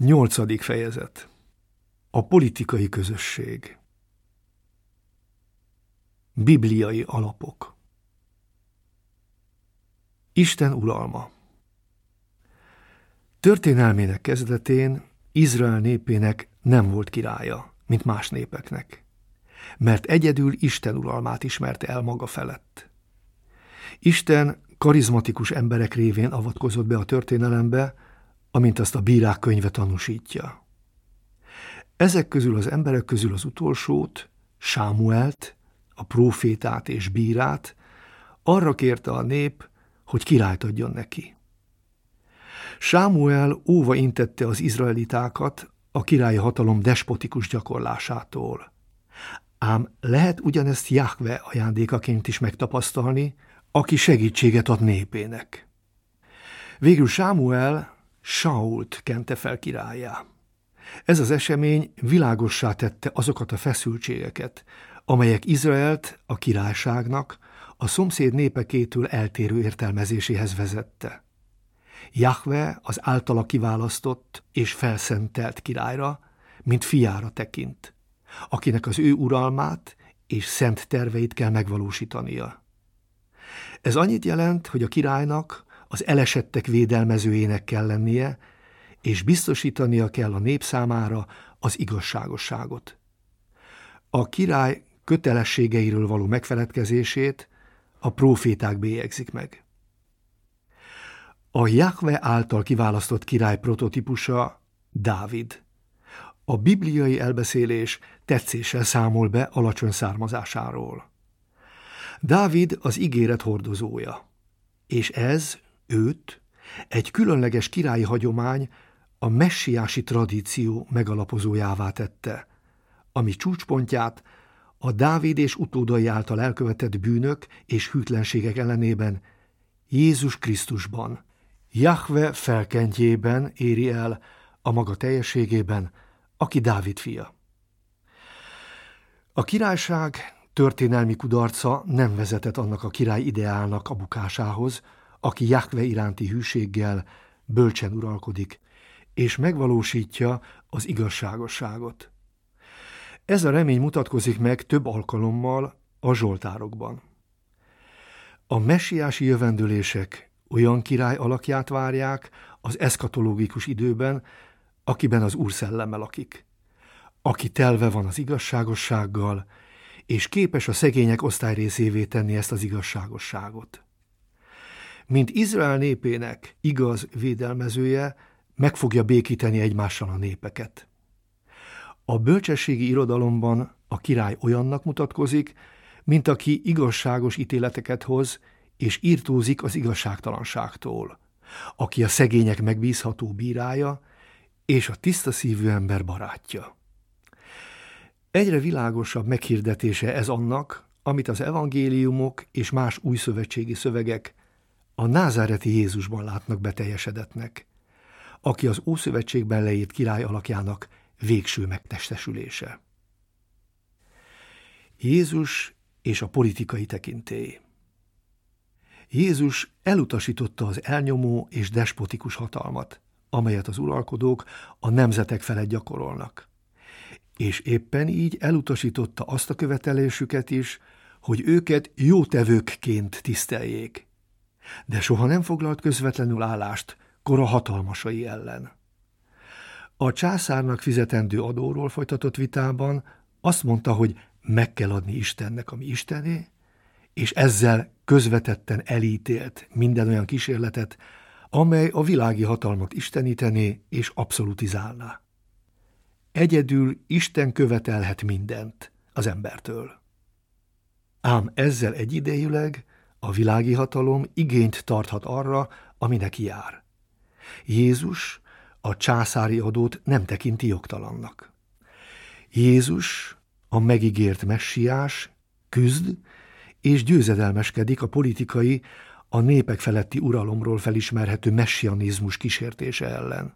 Nyolcadik fejezet. A politikai közösség. Bibliai alapok. Isten uralma. Történelmének kezdetén Izrael népének nem volt királya, mint más népeknek, mert egyedül Isten uralmát ismerte el maga felett. Isten karizmatikus emberek révén avatkozott be a történelembe, amint azt a bírák könyve tanúsítja. Ezek közül az emberek közül az utolsót, Sámuelt, a prófétát és bírát, arra kérte a nép, hogy királyt adjon neki. Sámuel óva intette az izraelitákat a királyi hatalom despotikus gyakorlásától. Ám lehet ugyanezt Jahve ajándékaként is megtapasztalni, aki segítséget ad népének. Végül Sámuel Sault kente fel királyá. Ez az esemény világossá tette azokat a feszültségeket, amelyek Izraelt a királyságnak a szomszéd népekétől eltérő értelmezéséhez vezette. Jahve az általa kiválasztott és felszentelt királyra, mint fiára tekint, akinek az ő uralmát és szent terveit kell megvalósítania. Ez annyit jelent, hogy a királynak az elesettek védelmezőjének kell lennie, és biztosítania kell a nép számára az igazságosságot. A király kötelességeiről való megfeledkezését a proféták bélyegzik meg. A Jahve által kiválasztott király prototípusa Dávid. A bibliai elbeszélés tetszéssel számol be alacsony származásáról. Dávid az ígéret hordozója, és ez őt egy különleges királyi hagyomány a messiási tradíció megalapozójává tette, ami csúcspontját a Dávid és utódai által elkövetett bűnök és hűtlenségek ellenében Jézus Krisztusban, Jahve felkentjében éri el a maga teljességében, aki Dávid fia. A királyság történelmi kudarca nem vezetett annak a király ideálnak a bukásához, aki Jahve iránti hűséggel bölcsen uralkodik, és megvalósítja az igazságosságot. Ez a remény mutatkozik meg több alkalommal a Zsoltárokban. A messiási jövendőlések olyan király alakját várják az eszkatológikus időben, akiben az Úr szelleme lakik, aki telve van az igazságossággal, és képes a szegények osztályrészévé tenni ezt az igazságosságot mint Izrael népének igaz védelmezője, meg fogja békíteni egymással a népeket. A bölcsességi irodalomban a király olyannak mutatkozik, mint aki igazságos ítéleteket hoz, és írtózik az igazságtalanságtól, aki a szegények megbízható bírája, és a tiszta szívű ember barátja. Egyre világosabb meghirdetése ez annak, amit az evangéliumok és más újszövetségi szövegek a názáreti Jézusban látnak beteljesedetnek, aki az Ószövetségben leírt király alakjának végső megtestesülése. Jézus és a politikai tekintély Jézus elutasította az elnyomó és despotikus hatalmat, amelyet az uralkodók a nemzetek felett gyakorolnak. És éppen így elutasította azt a követelésüket is, hogy őket jótevőkként tiszteljék, de soha nem foglalt közvetlenül állást kora hatalmasai ellen. A császárnak fizetendő adóról folytatott vitában azt mondta, hogy meg kell adni Istennek, ami Istené, és ezzel közvetetten elítélt minden olyan kísérletet, amely a világi hatalmat istenítené és abszolutizálná. Egyedül Isten követelhet mindent az embertől. Ám ezzel egyidejűleg a világi hatalom igényt tarthat arra, ami neki jár. Jézus a császári adót nem tekinti jogtalannak. Jézus, a megígért messiás, küzd és győzedelmeskedik a politikai, a népek feletti uralomról felismerhető messianizmus kísértése ellen.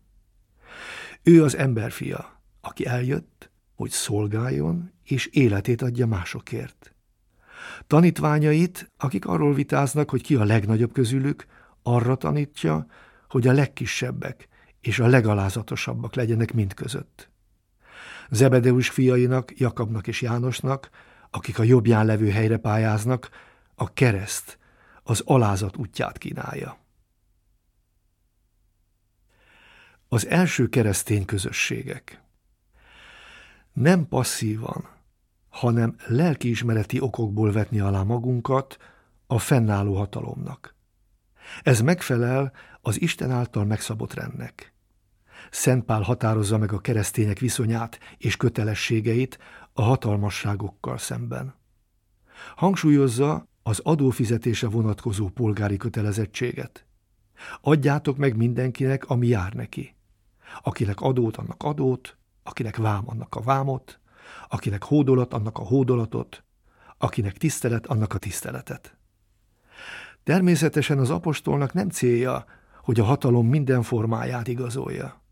Ő az emberfia, aki eljött, hogy szolgáljon és életét adja másokért. Tanítványait, akik arról vitáznak, hogy ki a legnagyobb közülük, arra tanítja, hogy a legkisebbek és a legalázatosabbak legyenek mind között. Zebedeus fiainak, Jakabnak és Jánosnak, akik a jobbján levő helyre pályáznak, a kereszt, az alázat útját kínálja. Az első keresztény közösségek. Nem passzívan, hanem lelkiismereti okokból vetni alá magunkat a fennálló hatalomnak. Ez megfelel az Isten által megszabott rendnek. Szent határozza meg a keresztények viszonyát és kötelességeit a hatalmasságokkal szemben. Hangsúlyozza az adófizetése vonatkozó polgári kötelezettséget. Adjátok meg mindenkinek, ami jár neki. Akinek adót, annak adót, akinek vám, annak a vámot, akinek hódolat, annak a hódolatot, akinek tisztelet, annak a tiszteletet. Természetesen az apostolnak nem célja, hogy a hatalom minden formáját igazolja.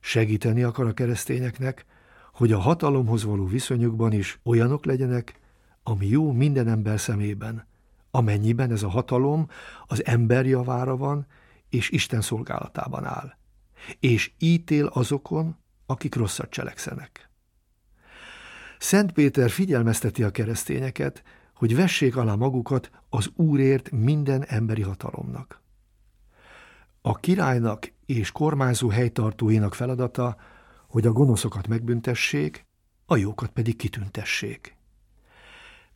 Segíteni akar a keresztényeknek, hogy a hatalomhoz való viszonyukban is olyanok legyenek, ami jó minden ember szemében, amennyiben ez a hatalom az ember javára van, és Isten szolgálatában áll, és ítél azokon, akik rosszat cselekszenek. Szent Péter figyelmezteti a keresztényeket, hogy vessék alá magukat az Úrért minden emberi hatalomnak. A királynak és kormányzó helytartóinak feladata, hogy a gonoszokat megbüntessék, a jókat pedig kitüntessék.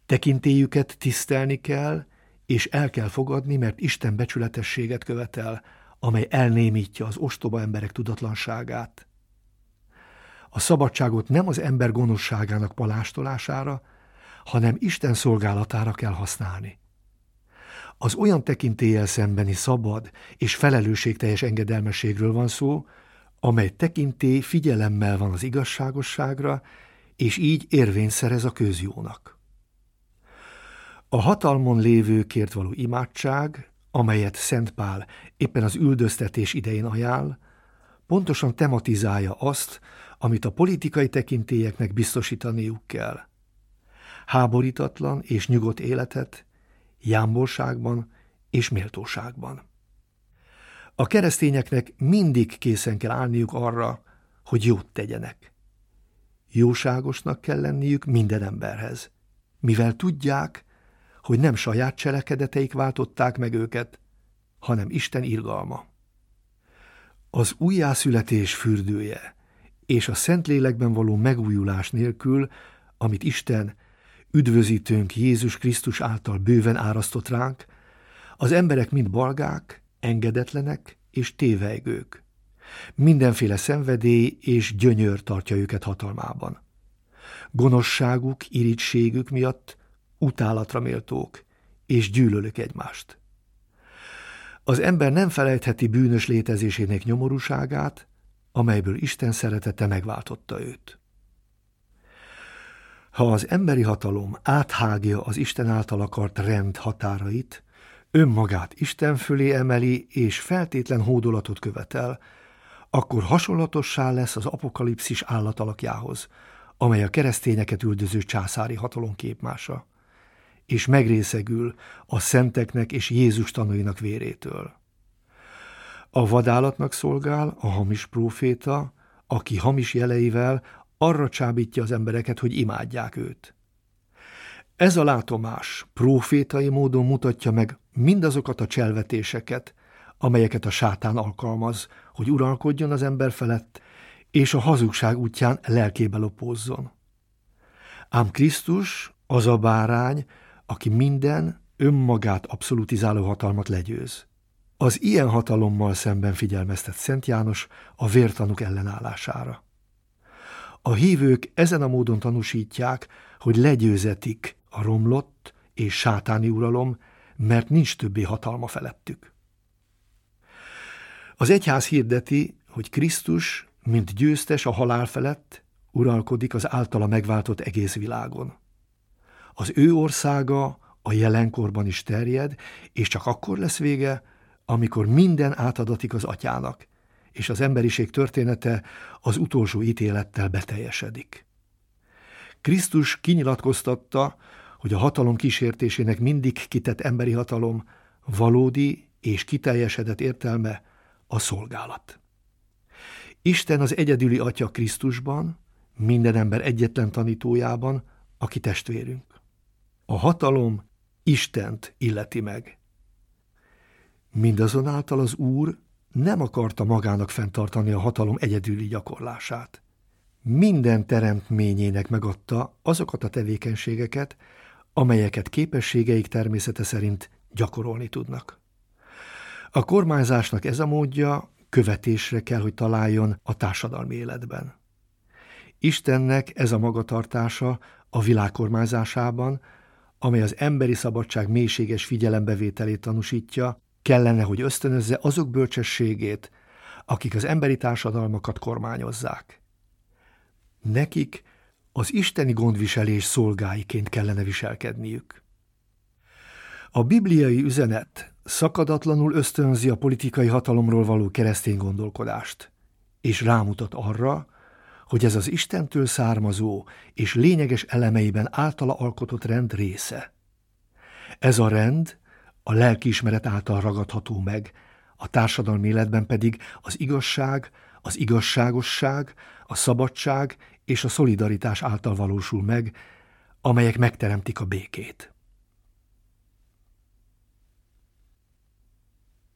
Tekintélyüket tisztelni kell, és el kell fogadni, mert Isten becsületességet követel, amely elnémítja az ostoba emberek tudatlanságát. A szabadságot nem az ember gonoszságának palástolására, hanem Isten szolgálatára kell használni. Az olyan tekintéllyel szembeni szabad és felelősségteljes engedelmességről van szó, amely tekintély figyelemmel van az igazságosságra, és így érvény szerez a közjónak. A hatalmon lévőkért való imádság, amelyet Szent Pál éppen az üldöztetés idején ajánl, pontosan tematizálja azt, amit a politikai tekintélyeknek biztosítaniuk kell. Háborítatlan és nyugodt életet, jámborságban és méltóságban. A keresztényeknek mindig készen kell állniuk arra, hogy jót tegyenek. Jóságosnak kell lenniük minden emberhez, mivel tudják, hogy nem saját cselekedeteik váltották meg őket, hanem Isten irgalma. Az újjászületés fürdője és a Szentlélekben való megújulás nélkül, amit Isten üdvözítőnk Jézus Krisztus által bőven árasztott ránk, az emberek mind balgák, engedetlenek és tévejgők. Mindenféle szenvedély és gyönyör tartja őket hatalmában. Gonosságuk, irítségük miatt utálatra méltók, és gyűlölök egymást. Az ember nem felejtheti bűnös létezésének nyomorúságát, amelyből Isten szeretete megváltotta őt. Ha az emberi hatalom áthágja az Isten által akart rend határait, önmagát Isten fölé emeli és feltétlen hódolatot követel, akkor hasonlatossá lesz az apokalipszis állatalakjához, amely a keresztényeket üldöző császári hatalom képmása, és megrészegül a szenteknek és Jézus tanúinak vérétől. A vadállatnak szolgál a hamis próféta, aki hamis jeleivel arra csábítja az embereket, hogy imádják őt. Ez a látomás profétai módon mutatja meg mindazokat a cselvetéseket, amelyeket a sátán alkalmaz, hogy uralkodjon az ember felett, és a hazugság útján lelkébe lopózzon. Ám Krisztus az a bárány, aki minden önmagát abszolutizáló hatalmat legyőz. Az ilyen hatalommal szemben figyelmeztet Szent János a vértanuk ellenállására. A hívők ezen a módon tanúsítják, hogy legyőzetik a romlott és sátáni uralom, mert nincs többé hatalma felettük. Az egyház hirdeti, hogy Krisztus, mint győztes a halál felett, uralkodik az általa megváltott egész világon. Az ő országa a jelenkorban is terjed, és csak akkor lesz vége, amikor minden átadatik az atyának, és az emberiség története az utolsó ítélettel beteljesedik. Krisztus kinyilatkoztatta, hogy a hatalom kísértésének mindig kitett emberi hatalom valódi és kiteljesedett értelme a szolgálat. Isten az egyedüli Atya Krisztusban, minden ember egyetlen tanítójában, aki testvérünk. A hatalom Istent illeti meg. Mindazonáltal az Úr nem akarta magának fenntartani a hatalom egyedüli gyakorlását. Minden teremtményének megadta azokat a tevékenységeket, amelyeket képességeik természete szerint gyakorolni tudnak. A kormányzásnak ez a módja követésre kell, hogy találjon a társadalmi életben. Istennek ez a magatartása a világ kormányzásában, amely az emberi szabadság mélységes figyelembevételét tanúsítja, kellene, hogy ösztönözze azok bölcsességét, akik az emberi társadalmakat kormányozzák. Nekik az isteni gondviselés szolgáiként kellene viselkedniük. A bibliai üzenet szakadatlanul ösztönzi a politikai hatalomról való keresztény gondolkodást, és rámutat arra, hogy ez az Istentől származó és lényeges elemeiben általa alkotott rend része. Ez a rend a lelkiismeret által ragadható meg, a társadalmi életben pedig az igazság, az igazságosság, a szabadság és a szolidaritás által valósul meg, amelyek megteremtik a békét.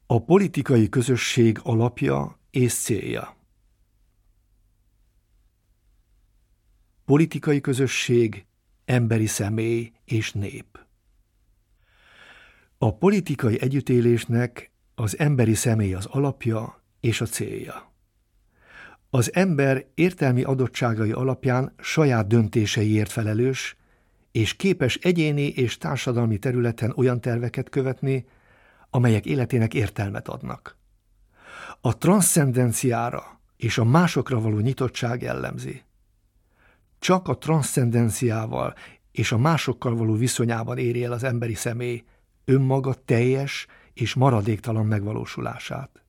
A politikai közösség alapja és célja Politikai közösség, emberi személy és nép A politikai együttélésnek az emberi személy az alapja és a célja. Az ember értelmi adottságai alapján saját döntéseiért felelős, és képes egyéni és társadalmi területen olyan terveket követni, amelyek életének értelmet adnak. A transzcendenciára és a másokra való nyitottság jellemzi. Csak a transzcendenciával és a másokkal való viszonyában éri el az emberi személy önmaga teljes és maradéktalan megvalósulását.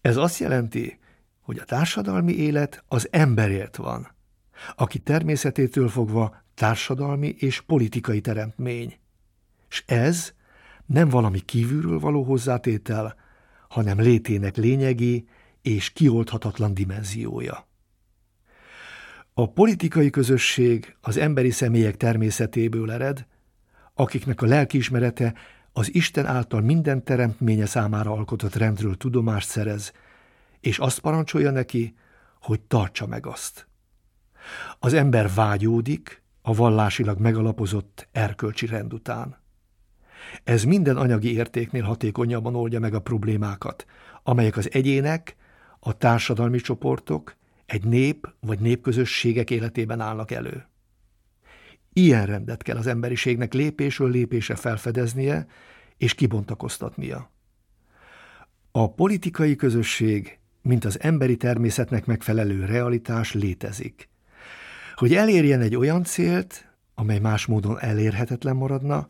Ez azt jelenti, hogy a társadalmi élet az emberért van, aki természetétől fogva társadalmi és politikai teremtmény. És ez nem valami kívülről való hozzátétel, hanem létének lényegi és kioldhatatlan dimenziója. A politikai közösség az emberi személyek természetéből ered, akiknek a lelkiismerete az Isten által minden teremtménye számára alkotott rendről tudomást szerez, és azt parancsolja neki, hogy tartsa meg azt. Az ember vágyódik a vallásilag megalapozott erkölcsi rend után. Ez minden anyagi értéknél hatékonyabban oldja meg a problémákat, amelyek az egyének, a társadalmi csoportok, egy nép vagy népközösségek életében állnak elő. Ilyen rendet kell az emberiségnek lépésről lépésre felfedeznie és kibontakoztatnia. A politikai közösség, mint az emberi természetnek megfelelő realitás létezik. Hogy elérjen egy olyan célt, amely más módon elérhetetlen maradna,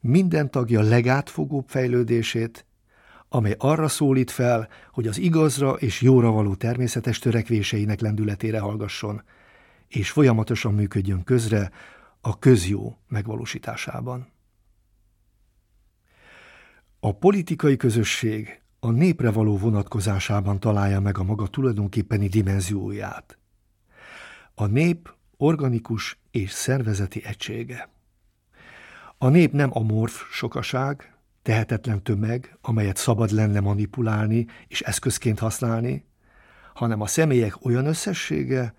minden tagja legátfogóbb fejlődését, amely arra szólít fel, hogy az igazra és jóra való természetes törekvéseinek lendületére hallgasson, és folyamatosan működjön közre a közjó megvalósításában. A politikai közösség a népre való vonatkozásában találja meg a maga tulajdonképpeni dimenzióját. A nép organikus és szervezeti egysége. A nép nem amorf sokaság, tehetetlen tömeg, amelyet szabad lenne manipulálni és eszközként használni, hanem a személyek olyan összessége,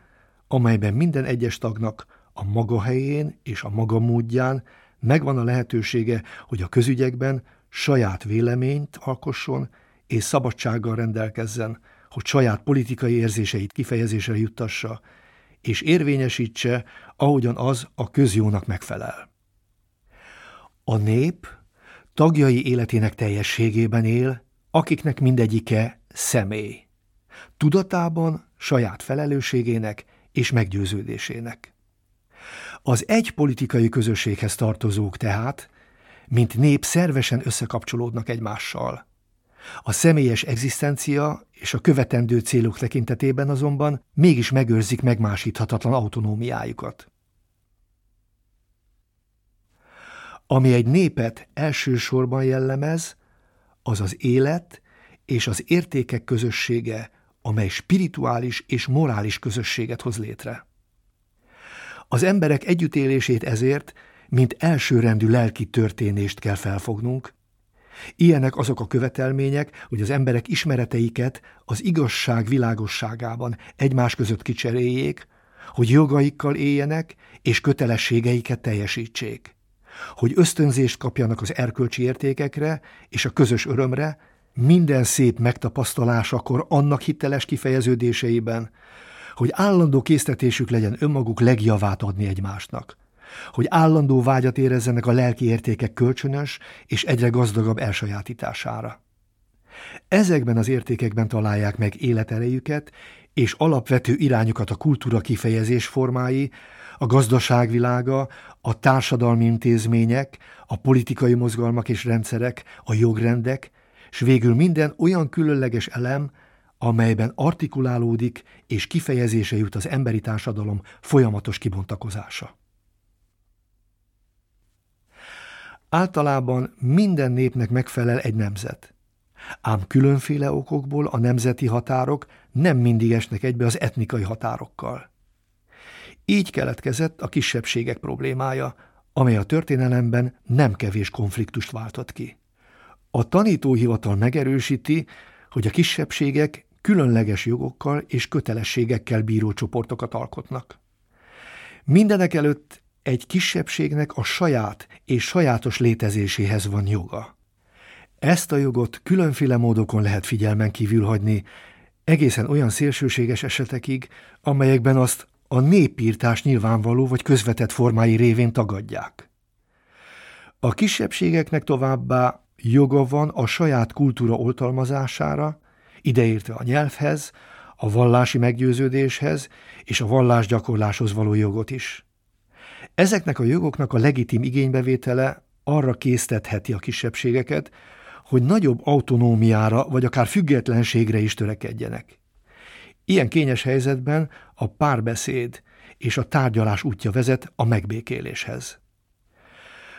amelyben minden egyes tagnak a maga helyén és a maga módján megvan a lehetősége, hogy a közügyekben saját véleményt alkosson és szabadsággal rendelkezzen, hogy saját politikai érzéseit kifejezésre juttassa, és érvényesítse, ahogyan az a közjónak megfelel. A nép tagjai életének teljességében él, akiknek mindegyike személy. Tudatában saját felelősségének és meggyőződésének. Az egy politikai közösséghez tartozók tehát, mint nép szervesen összekapcsolódnak egymással. A személyes egzisztencia és a követendő célok tekintetében azonban mégis megőrzik megmásíthatatlan autonómiájukat. Ami egy népet elsősorban jellemez, az az élet és az értékek közössége amely spirituális és morális közösséget hoz létre. Az emberek együttélését ezért, mint elsőrendű lelki történést kell felfognunk, Ilyenek azok a követelmények, hogy az emberek ismereteiket az igazság világosságában egymás között kicseréljék, hogy jogaikkal éljenek és kötelességeiket teljesítsék, hogy ösztönzést kapjanak az erkölcsi értékekre és a közös örömre, minden szép megtapasztalásakor annak hiteles kifejeződéseiben, hogy állandó késztetésük legyen önmaguk legjavát adni egymásnak, hogy állandó vágyat érezzenek a lelki értékek kölcsönös és egyre gazdagabb elsajátítására. Ezekben az értékekben találják meg életerejüket és alapvető irányukat a kultúra kifejezés formái, a gazdaságvilága, a társadalmi intézmények, a politikai mozgalmak és rendszerek, a jogrendek, s végül minden olyan különleges elem, amelyben artikulálódik és kifejezése jut az emberi társadalom folyamatos kibontakozása. Általában minden népnek megfelel egy nemzet. Ám különféle okokból a nemzeti határok nem mindig esnek egybe az etnikai határokkal. Így keletkezett a kisebbségek problémája, amely a történelemben nem kevés konfliktust váltott ki. A tanítóhivatal megerősíti, hogy a kisebbségek különleges jogokkal és kötelességekkel bíró csoportokat alkotnak. Mindenek előtt egy kisebbségnek a saját és sajátos létezéséhez van joga. Ezt a jogot különféle módokon lehet figyelmen kívül hagyni, egészen olyan szélsőséges esetekig, amelyekben azt a népírtás nyilvánvaló vagy közvetett formái révén tagadják. A kisebbségeknek továbbá joga van a saját kultúra oltalmazására, ideértve a nyelvhez, a vallási meggyőződéshez és a vallásgyakorláshoz való jogot is. Ezeknek a jogoknak a legitim igénybevétele arra késztetheti a kisebbségeket, hogy nagyobb autonómiára vagy akár függetlenségre is törekedjenek. Ilyen kényes helyzetben a párbeszéd és a tárgyalás útja vezet a megbékéléshez.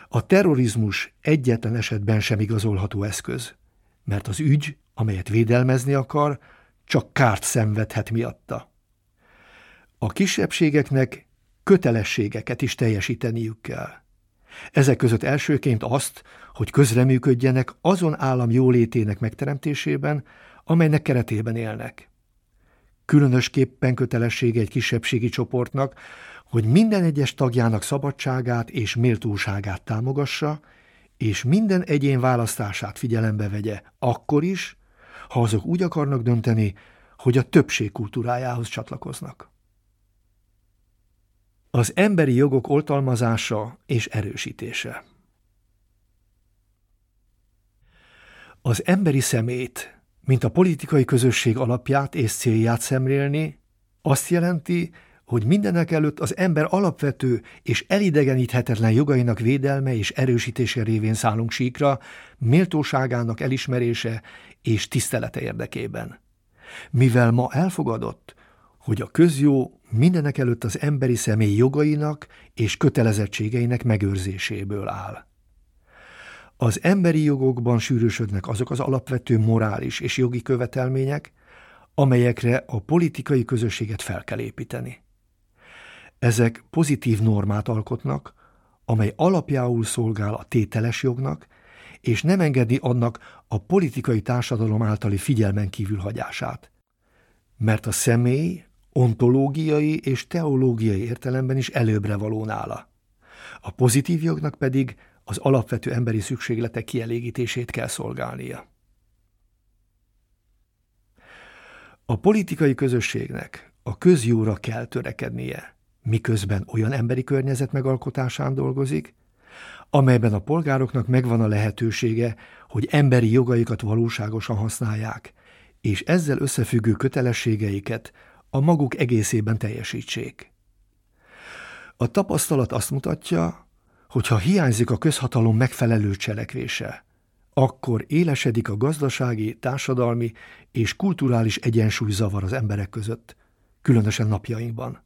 A terrorizmus egyetlen esetben sem igazolható eszköz, mert az ügy, amelyet védelmezni akar, csak kárt szenvedhet miatta. A kisebbségeknek kötelességeket is teljesíteniük kell. Ezek között elsőként azt, hogy közreműködjenek azon állam jólétének megteremtésében, amelynek keretében élnek. Különösképpen kötelessége egy kisebbségi csoportnak, hogy minden egyes tagjának szabadságát és méltóságát támogassa, és minden egyén választását figyelembe vegye, akkor is, ha azok úgy akarnak dönteni, hogy a többség kultúrájához csatlakoznak. Az emberi jogok oltalmazása és erősítése. Az emberi szemét, mint a politikai közösség alapját és célját szemlélni, azt jelenti, hogy mindenek előtt az ember alapvető és elidegeníthetetlen jogainak védelme és erősítése révén szállunk síkra, méltóságának elismerése és tisztelete érdekében. Mivel ma elfogadott, hogy a közjó mindenek előtt az emberi személy jogainak és kötelezettségeinek megőrzéséből áll. Az emberi jogokban sűrűsödnek azok az alapvető morális és jogi követelmények, amelyekre a politikai közösséget fel kell építeni. Ezek pozitív normát alkotnak, amely alapjául szolgál a tételes jognak, és nem engedi annak a politikai társadalom általi figyelmen kívül hagyását. Mert a személy ontológiai és teológiai értelemben is előbbre való nála. A pozitív jognak pedig az alapvető emberi szükségletek kielégítését kell szolgálnia. A politikai közösségnek a közjóra kell törekednie, miközben olyan emberi környezet megalkotásán dolgozik, amelyben a polgároknak megvan a lehetősége, hogy emberi jogaikat valóságosan használják, és ezzel összefüggő kötelességeiket a maguk egészében teljesítsék. A tapasztalat azt mutatja, hogy ha hiányzik a közhatalom megfelelő cselekvése, akkor élesedik a gazdasági, társadalmi és kulturális egyensúly zavar az emberek között, különösen napjainkban.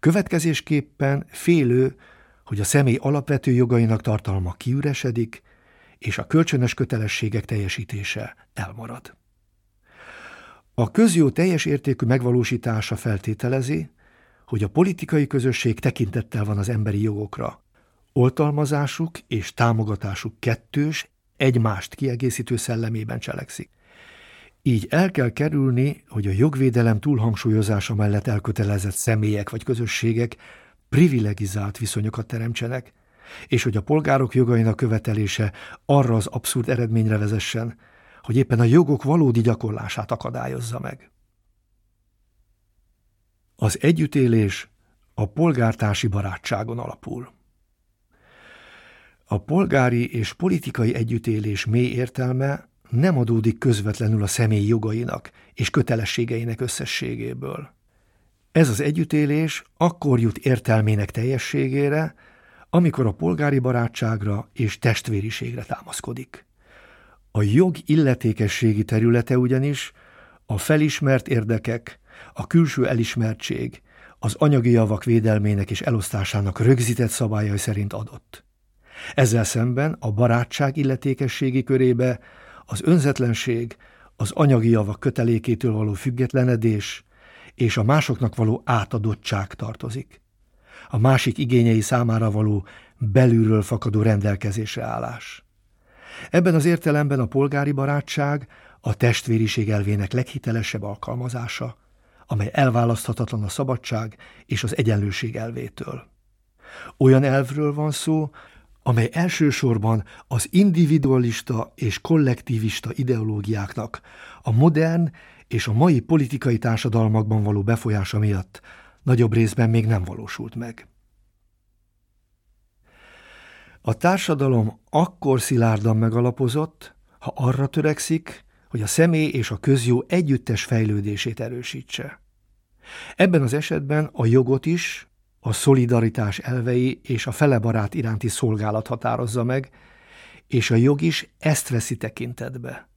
Következésképpen félő, hogy a személy alapvető jogainak tartalma kiüresedik, és a kölcsönös kötelességek teljesítése elmarad. A közjó teljes értékű megvalósítása feltételezi, hogy a politikai közösség tekintettel van az emberi jogokra. Oltalmazásuk és támogatásuk kettős, egymást kiegészítő szellemében cselekszik. Így el kell kerülni, hogy a jogvédelem túlhangsúlyozása mellett elkötelezett személyek vagy közösségek privilegizált viszonyokat teremtsenek, és hogy a polgárok jogainak követelése arra az abszurd eredményre vezessen, hogy éppen a jogok valódi gyakorlását akadályozza meg. Az együttélés a polgártársi barátságon alapul. A polgári és politikai együttélés mély értelme nem adódik közvetlenül a személy jogainak és kötelességeinek összességéből. Ez az együttélés akkor jut értelmének teljességére, amikor a polgári barátságra és testvériségre támaszkodik. A jog illetékességi területe ugyanis a felismert érdekek, a külső elismertség, az anyagi javak védelmének és elosztásának rögzített szabályai szerint adott. Ezzel szemben a barátság illetékességi körébe az önzetlenség, az anyagi javak kötelékétől való függetlenedés és a másoknak való átadottság tartozik. A másik igényei számára való belülről fakadó rendelkezésre állás. Ebben az értelemben a polgári barátság a testvériség elvének leghitelesebb alkalmazása, amely elválaszthatatlan a szabadság és az egyenlőség elvétől. Olyan elvről van szó, amely elsősorban az individualista és kollektivista ideológiáknak a modern és a mai politikai társadalmakban való befolyása miatt nagyobb részben még nem valósult meg. A társadalom akkor szilárdan megalapozott, ha arra törekszik, hogy a személy és a közjó együttes fejlődését erősítse. Ebben az esetben a jogot is a szolidaritás elvei és a felebarát iránti szolgálat határozza meg, és a jog is ezt veszi tekintetbe.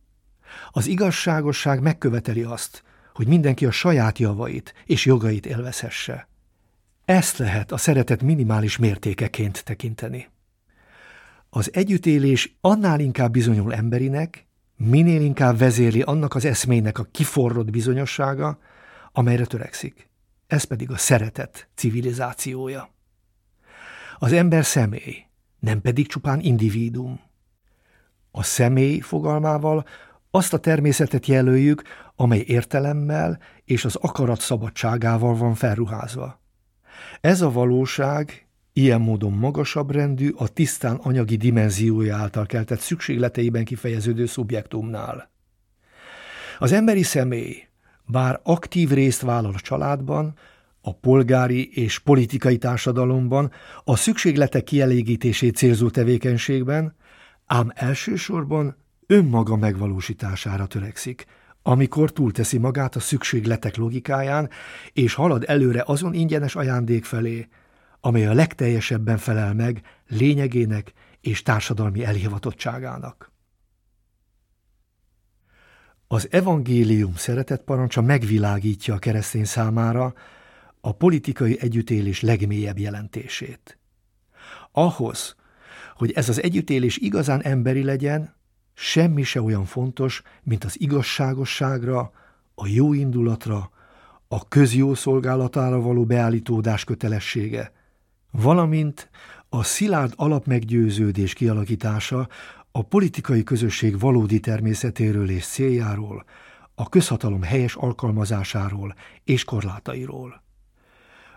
Az igazságosság megköveteli azt, hogy mindenki a saját javait és jogait élvezhesse. Ezt lehet a szeretet minimális mértékeként tekinteni. Az együttélés annál inkább bizonyul emberinek, minél inkább vezéli annak az eszmének a kiforrott bizonyossága, amelyre törekszik. Ez pedig a szeretet civilizációja. Az ember személy, nem pedig csupán individuum. A személy fogalmával azt a természetet jelöljük, amely értelemmel és az akarat szabadságával van felruházva. Ez a valóság ilyen módon magasabb rendű a tisztán anyagi dimenziója által keltett szükségleteiben kifejeződő szubjektumnál. Az emberi személy, bár aktív részt vállal a családban, a polgári és politikai társadalomban, a szükségletek kielégítését célzó tevékenységben, ám elsősorban önmaga megvalósítására törekszik, amikor túlteszi magát a szükségletek logikáján, és halad előre azon ingyenes ajándék felé, amely a legteljesebben felel meg lényegének és társadalmi elhivatottságának. Az evangélium szeretett parancsa megvilágítja a keresztény számára a politikai együttélés legmélyebb jelentését. Ahhoz, hogy ez az együttélés igazán emberi legyen, semmi se olyan fontos, mint az igazságosságra, a jó indulatra, a közjó szolgálatára való beállítódás kötelessége, valamint a szilárd alapmeggyőződés kialakítása a politikai közösség valódi természetéről és céljáról, a közhatalom helyes alkalmazásáról és korlátairól.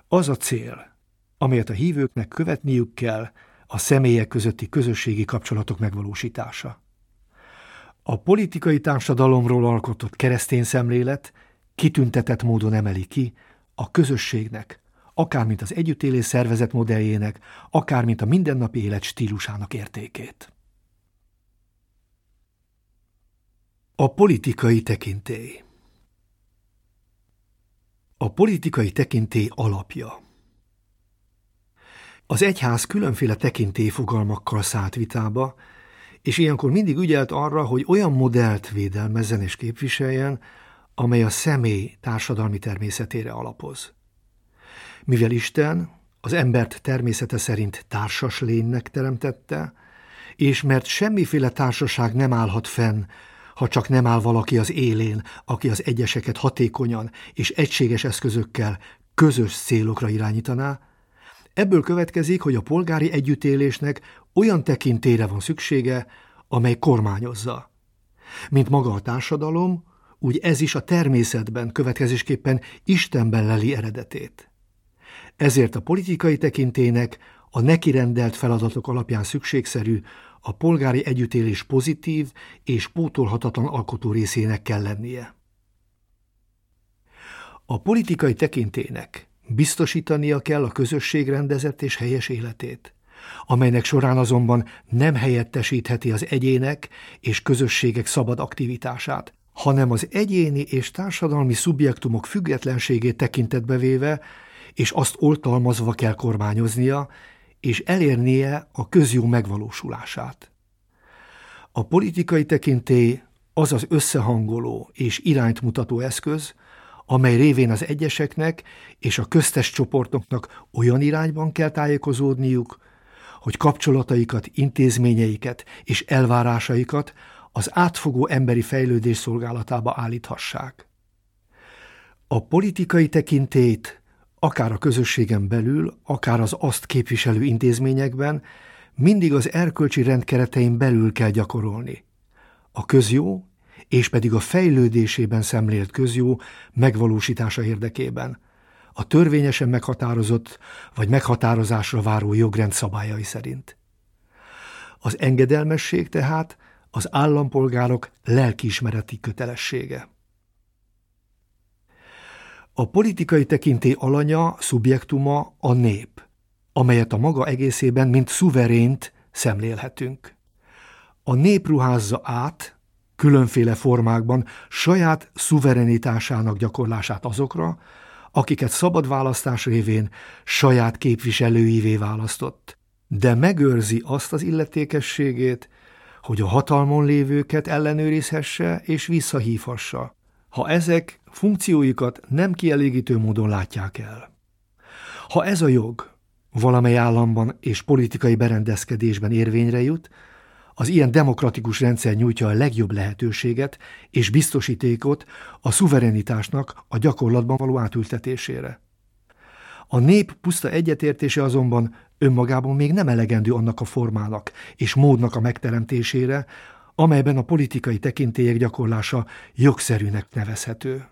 Az a cél, amelyet a hívőknek követniük kell, a személyek közötti közösségi kapcsolatok megvalósítása. A politikai társadalomról alkotott keresztény szemlélet kitüntetett módon emeli ki a közösségnek, akár mint az együttélés szervezet modelljének, akár mint a mindennapi élet stílusának értékét. A politikai tekintély A politikai tekintély alapja Az egyház különféle tekintélyfogalmakkal szállt vitába, és ilyenkor mindig ügyelt arra, hogy olyan modellt védelmezzen és képviseljen, amely a személy társadalmi természetére alapoz. Mivel Isten az embert természete szerint társas lénynek teremtette, és mert semmiféle társaság nem állhat fenn ha csak nem áll valaki az élén, aki az egyeseket hatékonyan és egységes eszközökkel közös célokra irányítaná, ebből következik, hogy a polgári együttélésnek olyan tekintére van szüksége, amely kormányozza. Mint maga a társadalom, úgy ez is a természetben következésképpen Istenben leli eredetét. Ezért a politikai tekintének a neki rendelt feladatok alapján szükségszerű a polgári együttélés pozitív és pótolhatatlan alkotó részének kell lennie. A politikai tekintének biztosítania kell a közösség rendezett és helyes életét, amelynek során azonban nem helyettesítheti az egyének és közösségek szabad aktivitását, hanem az egyéni és társadalmi szubjektumok függetlenségét tekintetbe véve, és azt oltalmazva kell kormányoznia, és elérnie a közjó megvalósulását. A politikai tekintély az az összehangoló és irányt mutató eszköz, amely révén az egyeseknek és a köztes csoportoknak olyan irányban kell tájékozódniuk, hogy kapcsolataikat, intézményeiket és elvárásaikat az átfogó emberi fejlődés szolgálatába állíthassák. A politikai tekintét akár a közösségen belül, akár az azt képviselő intézményekben mindig az erkölcsi rendkeretein belül kell gyakorolni. A közjó, és pedig a fejlődésében szemlélt közjó megvalósítása érdekében, a törvényesen meghatározott vagy meghatározásra váró jogrend szabályai szerint. Az engedelmesség tehát az állampolgárok lelkiismereti kötelessége. A politikai tekintély alanya, szubjektuma a nép, amelyet a maga egészében, mint szuverént szemlélhetünk. A nép ruházza át, különféle formákban saját szuverenitásának gyakorlását azokra, akiket szabad választás révén saját képviselőivé választott, de megőrzi azt az illetékességét, hogy a hatalmon lévőket ellenőrizhesse és visszahívhassa, ha ezek funkcióikat nem kielégítő módon látják el. Ha ez a jog valamely államban és politikai berendezkedésben érvényre jut, az ilyen demokratikus rendszer nyújtja a legjobb lehetőséget és biztosítékot a szuverenitásnak a gyakorlatban való átültetésére. A nép puszta egyetértése azonban önmagában még nem elegendő annak a formának és módnak a megteremtésére, amelyben a politikai tekintélyek gyakorlása jogszerűnek nevezhető.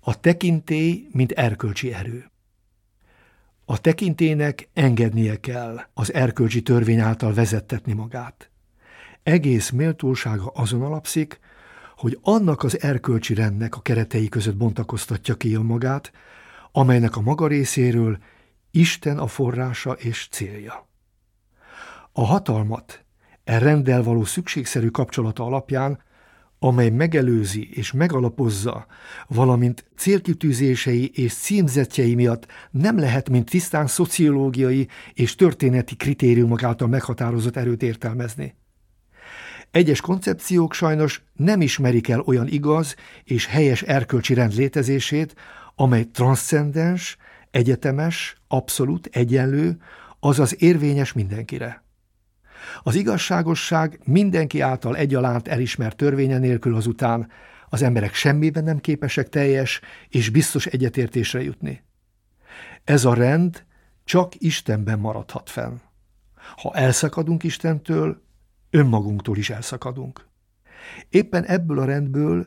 A tekintély, mint erkölcsi erő. A tekintének engednie kell az erkölcsi törvény által vezettetni magát. Egész méltósága azon alapszik, hogy annak az erkölcsi rendnek a keretei között bontakoztatja ki magát, amelynek a maga részéről Isten a forrása és célja. A hatalmat e rendel való szükségszerű kapcsolata alapján amely megelőzi és megalapozza, valamint célkitűzései és címzetjei miatt nem lehet, mint tisztán szociológiai és történeti kritériumok által meghatározott erőt értelmezni. Egyes koncepciók sajnos nem ismerik el olyan igaz és helyes erkölcsi rend létezését, amely transzcendens, egyetemes, abszolút, egyenlő, azaz érvényes mindenkire. Az igazságosság mindenki által egyaránt elismert törvénye nélkül azután az emberek semmiben nem képesek teljes és biztos egyetértésre jutni. Ez a rend csak Istenben maradhat fenn. Ha elszakadunk Istentől, önmagunktól is elszakadunk. Éppen ebből a rendből,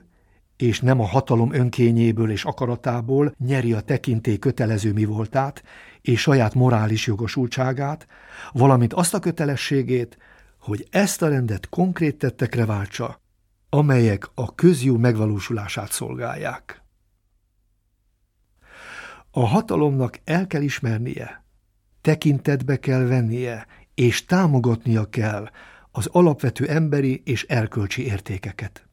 és nem a hatalom önkényéből és akaratából nyeri a tekintély kötelező mi voltát, és saját morális jogosultságát, valamint azt a kötelességét, hogy ezt a rendet konkrét tettekre váltsa, amelyek a közjó megvalósulását szolgálják. A hatalomnak el kell ismernie, tekintetbe kell vennie, és támogatnia kell az alapvető emberi és erkölcsi értékeket.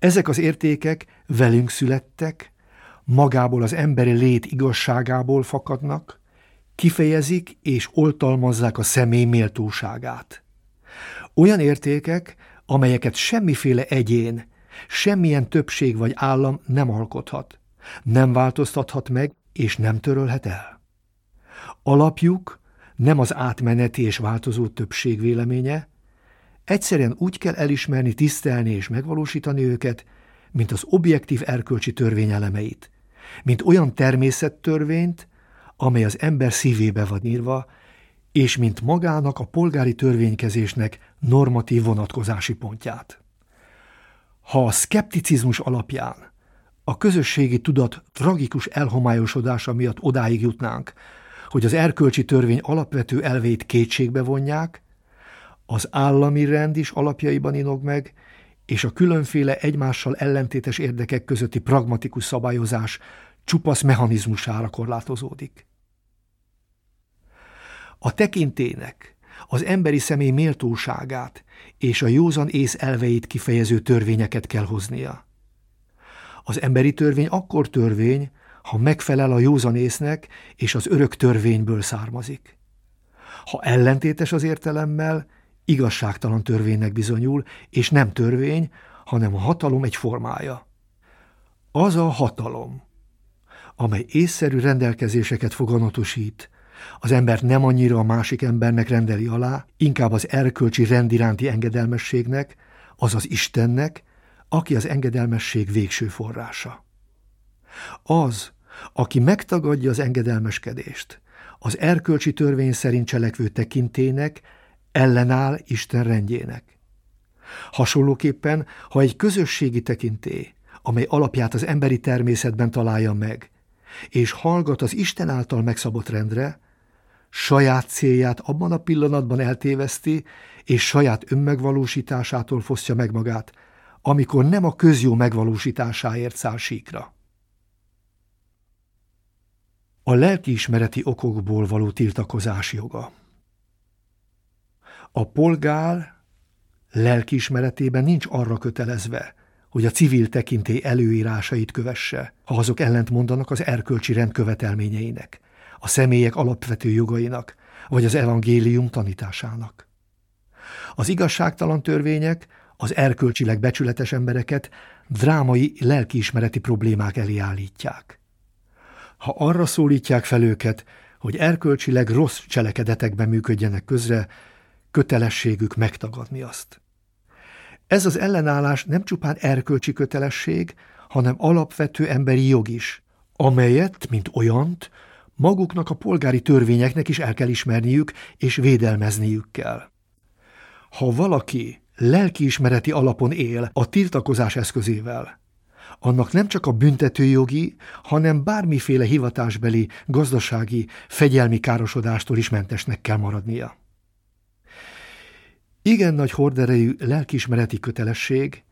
Ezek az értékek velünk születtek, magából az emberi lét igazságából fakadnak, kifejezik és oltalmazzák a személy méltóságát. Olyan értékek, amelyeket semmiféle egyén, semmilyen többség vagy állam nem alkothat, nem változtathat meg és nem törölhet el. Alapjuk nem az átmeneti és változó többség véleménye, Egyszerűen úgy kell elismerni, tisztelni és megvalósítani őket, mint az objektív erkölcsi törvény elemeit, mint olyan természettörvényt, amely az ember szívébe van írva, és mint magának a polgári törvénykezésnek normatív vonatkozási pontját. Ha a szkepticizmus alapján a közösségi tudat tragikus elhomályosodása miatt odáig jutnánk, hogy az erkölcsi törvény alapvető elvét kétségbe vonják, az állami rend is alapjaiban inog meg, és a különféle egymással ellentétes érdekek közötti pragmatikus szabályozás csupasz mechanizmusára korlátozódik. A tekintének, az emberi személy méltóságát és a józan ész elveit kifejező törvényeket kell hoznia. Az emberi törvény akkor törvény, ha megfelel a józan észnek és az örök törvényből származik. Ha ellentétes az értelemmel, igazságtalan törvénynek bizonyul, és nem törvény, hanem a hatalom egy formája. Az a hatalom, amely észszerű rendelkezéseket foganatosít, az embert nem annyira a másik embernek rendeli alá, inkább az erkölcsi rend iránti engedelmességnek, azaz Istennek, aki az engedelmesség végső forrása. Az, aki megtagadja az engedelmeskedést, az erkölcsi törvény szerint cselekvő tekintének, ellenáll Isten rendjének. Hasonlóképpen, ha egy közösségi tekinté, amely alapját az emberi természetben találja meg, és hallgat az Isten által megszabott rendre, saját célját abban a pillanatban eltéveszti, és saját önmegvalósításától fosztja meg magát, amikor nem a közjó megvalósításáért száll síkra. A lelkiismereti okokból való tiltakozás joga. A polgár lelkiismeretében nincs arra kötelezve, hogy a civil tekintély előírásait kövesse, ha azok ellent mondanak az erkölcsi rend követelményeinek, a személyek alapvető jogainak, vagy az evangélium tanításának. Az igazságtalan törvények az erkölcsileg becsületes embereket drámai lelkiismereti problémák elé állítják. Ha arra szólítják fel őket, hogy erkölcsileg rossz cselekedetekben működjenek közre, kötelességük megtagadni azt. Ez az ellenállás nem csupán erkölcsi kötelesség, hanem alapvető emberi jog is, amelyet, mint olyant, maguknak a polgári törvényeknek is el kell ismerniük és védelmezniük kell. Ha valaki lelkiismereti alapon él a tiltakozás eszközével, annak nem csak a büntetőjogi, hanem bármiféle hivatásbeli, gazdasági, fegyelmi károsodástól is mentesnek kell maradnia. Igen nagy horderejű lelkiismereti kötelesség,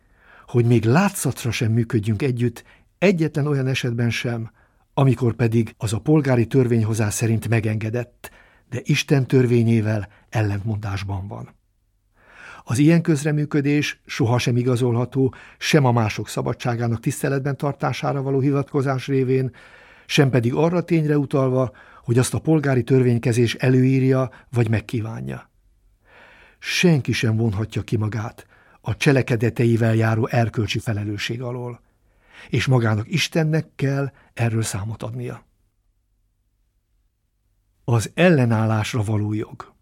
hogy még látszatra sem működjünk együtt, egyetlen olyan esetben sem, amikor pedig az a polgári törvényhozás szerint megengedett, de Isten törvényével ellentmondásban van. Az ilyen közreműködés sohasem igazolható sem a mások szabadságának tiszteletben tartására való hivatkozás révén, sem pedig arra tényre utalva, hogy azt a polgári törvénykezés előírja vagy megkívánja. Senki sem vonhatja ki magát a cselekedeteivel járó erkölcsi felelősség alól és magának Istennek kell erről számot adnia. Az ellenállásra való jog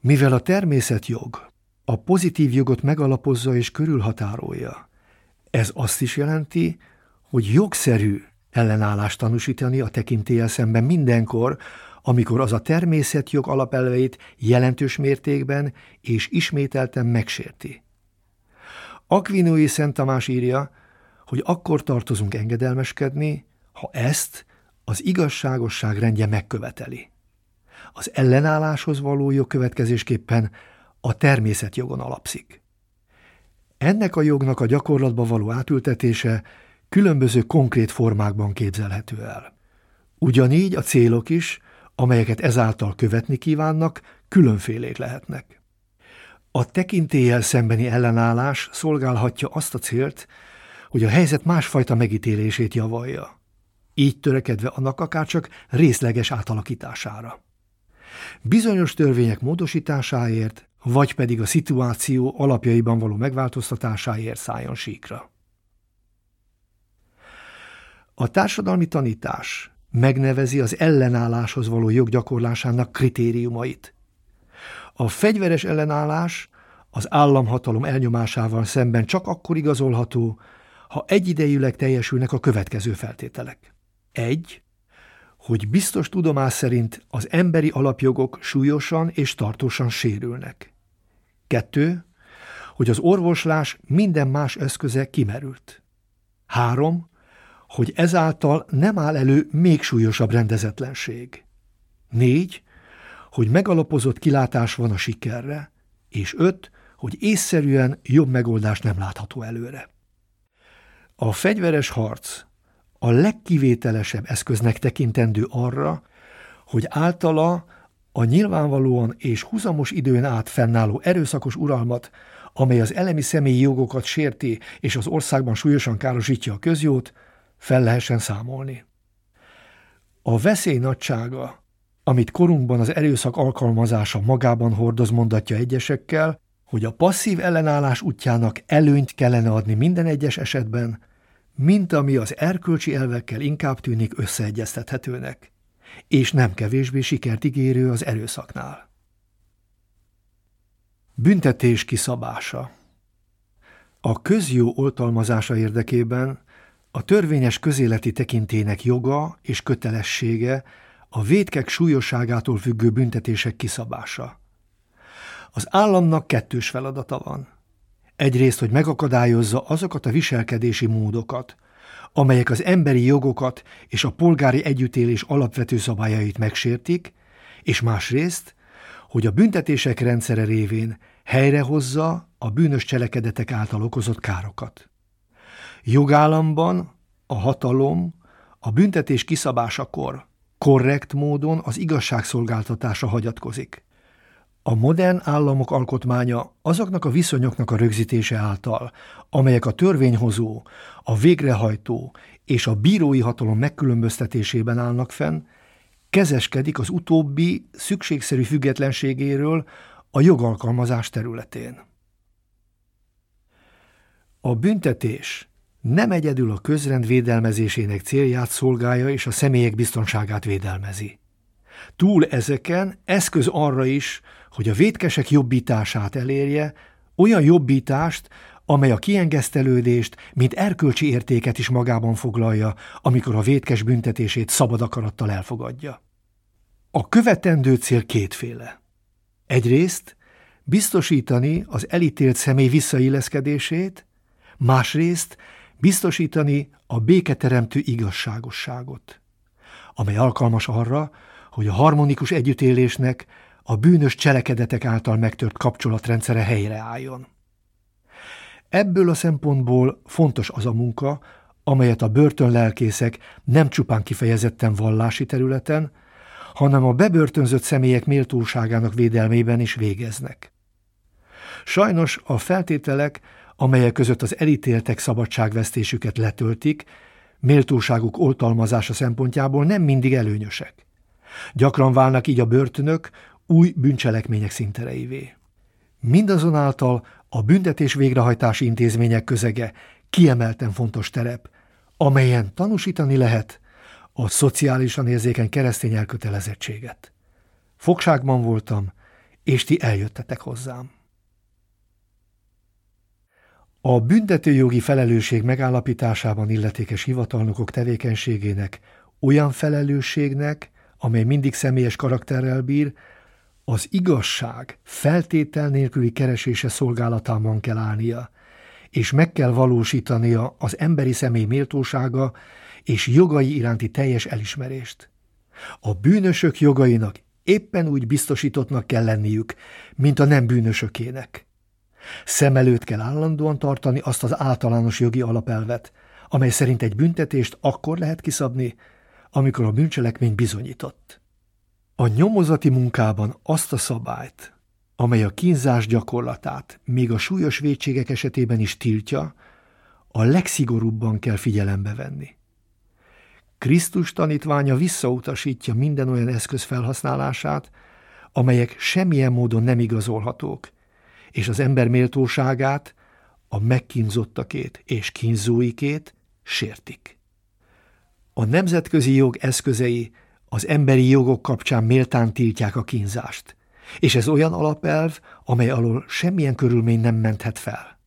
Mivel a természetjog a pozitív jogot megalapozza és körülhatárolja, ez azt is jelenti, hogy jogszerű ellenállást tanúsítani a tekintélyel szemben mindenkor, amikor az a természetjog alapelveit jelentős mértékben és ismételten megsérti. Akvinói Szent Tamás írja, hogy akkor tartozunk engedelmeskedni, ha ezt az igazságosság rendje megköveteli. Az ellenálláshoz való jog következésképpen a természetjogon alapszik. Ennek a jognak a gyakorlatba való átültetése különböző konkrét formákban képzelhető el. Ugyanígy a célok is, amelyeket ezáltal követni kívánnak, különfélék lehetnek. A tekintéllyel szembeni ellenállás szolgálhatja azt a célt, hogy a helyzet másfajta megítélését javalja, így törekedve annak akárcsak részleges átalakítására. Bizonyos törvények módosításáért, vagy pedig a szituáció alapjaiban való megváltoztatásáért szálljon síkra. A társadalmi tanítás megnevezi az ellenálláshoz való joggyakorlásának kritériumait, A fegyveres ellenállás az államhatalom elnyomásával szemben csak akkor igazolható, ha egyidejűleg teljesülnek a következő feltételek. Egy, hogy biztos tudomás szerint az emberi alapjogok súlyosan és tartósan sérülnek. Kettő, hogy az orvoslás minden más eszköze kimerült. Három, hogy ezáltal nem áll elő még súlyosabb rendezetlenség. Négy, hogy megalapozott kilátás van a sikerre, és öt, hogy észszerűen jobb megoldás nem látható előre. A fegyveres harc a legkivételesebb eszköznek tekintendő arra, hogy általa a nyilvánvalóan és húzamos időn át fennálló erőszakos uralmat, amely az elemi személyi jogokat sérti és az országban súlyosan károsítja a közjót, fel lehessen számolni. A veszély nagysága, amit korunkban az erőszak alkalmazása magában hordoz mondatja egyesekkel, hogy a passzív ellenállás útjának előnyt kellene adni minden egyes esetben, mint ami az erkölcsi elvekkel inkább tűnik összeegyeztethetőnek, és nem kevésbé sikert ígérő az erőszaknál. Büntetés kiszabása A közjó oltalmazása érdekében a törvényes közéleti tekintének joga és kötelessége a védkek súlyosságától függő büntetések kiszabása. Az államnak kettős feladata van. Egyrészt, hogy megakadályozza azokat a viselkedési módokat, amelyek az emberi jogokat és a polgári együttélés alapvető szabályait megsértik, és másrészt, hogy a büntetések rendszere révén helyrehozza a bűnös cselekedetek által okozott károkat. Jogállamban a hatalom a büntetés kiszabásakor korrekt módon az igazságszolgáltatása hagyatkozik. A modern államok alkotmánya azoknak a viszonyoknak a rögzítése által, amelyek a törvényhozó, a végrehajtó és a bírói hatalom megkülönböztetésében állnak fenn, kezeskedik az utóbbi szükségszerű függetlenségéről a jogalkalmazás területén. A büntetés nem egyedül a közrend védelmezésének célját szolgálja és a személyek biztonságát védelmezi. Túl ezeken eszköz arra is, hogy a vétkesek jobbítását elérje, olyan jobbítást, amely a kiengesztelődést, mint erkölcsi értéket is magában foglalja, amikor a vétkes büntetését szabad akarattal elfogadja. A követendő cél kétféle. Egyrészt biztosítani az elítélt személy visszailleszkedését, másrészt biztosítani a béketeremtő igazságosságot, amely alkalmas arra, hogy a harmonikus együttélésnek a bűnös cselekedetek által megtört kapcsolatrendszere helyreálljon. Ebből a szempontból fontos az a munka, amelyet a börtönlelkészek nem csupán kifejezetten vallási területen, hanem a bebörtönzött személyek méltóságának védelmében is végeznek. Sajnos a feltételek, amelyek között az elítéltek szabadságvesztésüket letöltik, méltóságuk oltalmazása szempontjából nem mindig előnyösek. Gyakran válnak így a börtönök új bűncselekmények szintereivé. Mindazonáltal a büntetés végrehajtási intézmények közege kiemelten fontos terep, amelyen tanúsítani lehet a szociálisan érzékeny keresztény elkötelezettséget. Fogságban voltam, és ti eljöttetek hozzám. A büntetőjogi felelősség megállapításában illetékes hivatalnokok tevékenységének olyan felelősségnek, amely mindig személyes karakterrel bír, az igazság feltétel nélküli keresése szolgálatában kell állnia, és meg kell valósítania az emberi személy méltósága és jogai iránti teljes elismerést. A bűnösök jogainak éppen úgy biztosítottnak kell lenniük, mint a nem bűnösökének. Szem előtt kell állandóan tartani azt az általános jogi alapelvet, amely szerint egy büntetést akkor lehet kiszabni, amikor a bűncselekmény bizonyított. A nyomozati munkában azt a szabályt, amely a kínzás gyakorlatát még a súlyos vétségek esetében is tiltja, a legszigorúbban kell figyelembe venni. Krisztus tanítványa visszautasítja minden olyan eszköz felhasználását, amelyek semmilyen módon nem igazolhatók, és az ember méltóságát, a megkínzottakét és kínzóikét sértik. A nemzetközi jog eszközei az emberi jogok kapcsán méltán tiltják a kínzást, és ez olyan alapelv, amely alól semmilyen körülmény nem menthet fel.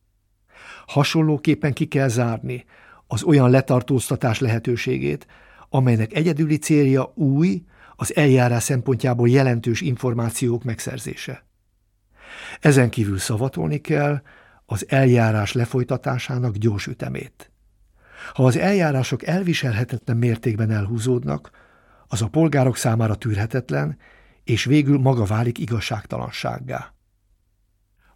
Hasonlóképpen ki kell zárni az olyan letartóztatás lehetőségét, amelynek egyedüli célja új, az eljárás szempontjából jelentős információk megszerzése. Ezen kívül szavatolni kell az eljárás lefolytatásának gyors ütemét. Ha az eljárások elviselhetetlen mértékben elhúzódnak, az a polgárok számára tűrhetetlen, és végül maga válik igazságtalansággá.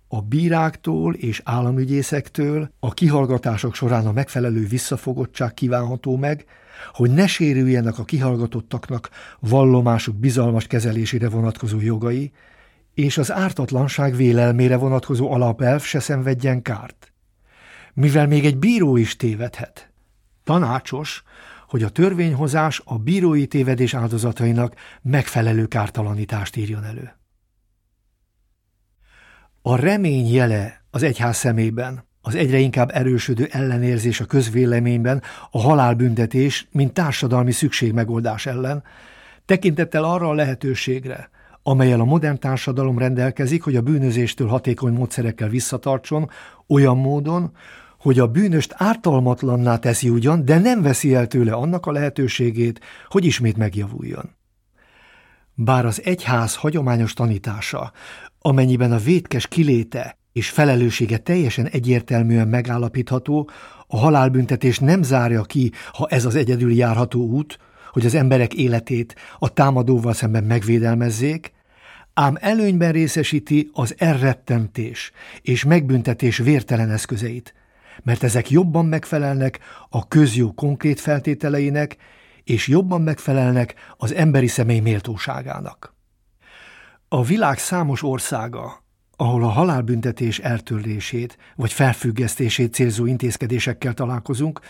A bíráktól és államügyészektől a kihallgatások során a megfelelő visszafogottság kívánható meg, hogy ne sérüljenek a kihallgatottaknak vallomásuk bizalmas kezelésére vonatkozó jogai, és az ártatlanság vélelmére vonatkozó alapelv se szenvedjen kárt. Mivel még egy bíró is tévedhet. Tanácsos, hogy a törvényhozás a bírói tévedés áldozatainak megfelelő kártalanítást írjon elő. A remény jele az egyház szemében, az egyre inkább erősödő ellenérzés a közvéleményben a halálbüntetés, mint társadalmi szükségmegoldás ellen, tekintettel arra a lehetőségre, amelyel a modern társadalom rendelkezik, hogy a bűnözéstől hatékony módszerekkel visszatartson, olyan módon, hogy a bűnöst ártalmatlanná teszi ugyan, de nem veszi el tőle annak a lehetőségét, hogy ismét megjavuljon. Bár az egyház hagyományos tanítása, amennyiben a vétkes kiléte és felelőssége teljesen egyértelműen megállapítható, a halálbüntetés nem zárja ki, ha ez az egyedül járható út, hogy az emberek életét a támadóval szemben megvédelmezzék, ám előnyben részesíti az elrettentés és megbüntetés vértelen eszközeit, mert ezek jobban megfelelnek a közjó konkrét feltételeinek, és jobban megfelelnek az emberi személy méltóságának. A világ számos országa, ahol a halálbüntetés eltörlését vagy felfüggesztését célzó intézkedésekkel találkozunk,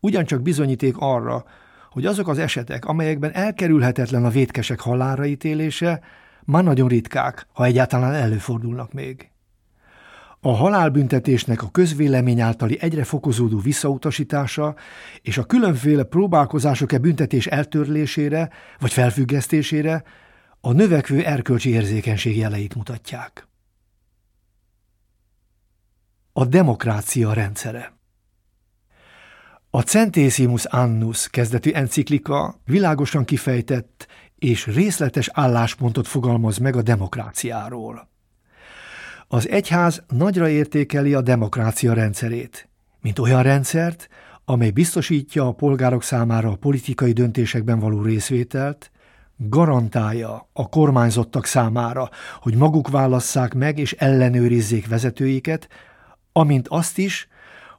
ugyancsak bizonyíték arra, hogy azok az esetek, amelyekben elkerülhetetlen a vétkesek halálra ítélése, már nagyon ritkák, ha egyáltalán előfordulnak még. A halálbüntetésnek a közvélemény általi egyre fokozódó visszautasítása és a különféle próbálkozások e büntetés eltörlésére vagy felfüggesztésére a növekvő erkölcsi érzékenység jeleit mutatják. A demokrácia rendszere A Centesimus Annus kezdetű enciklika világosan kifejtett és részletes álláspontot fogalmaz meg a demokráciáról. Az egyház nagyra értékeli a demokrácia rendszerét, mint olyan rendszert, amely biztosítja a polgárok számára a politikai döntésekben való részvételt, garantálja a kormányzottak számára, hogy maguk válasszák meg és ellenőrizzék vezetőiket, amint azt is,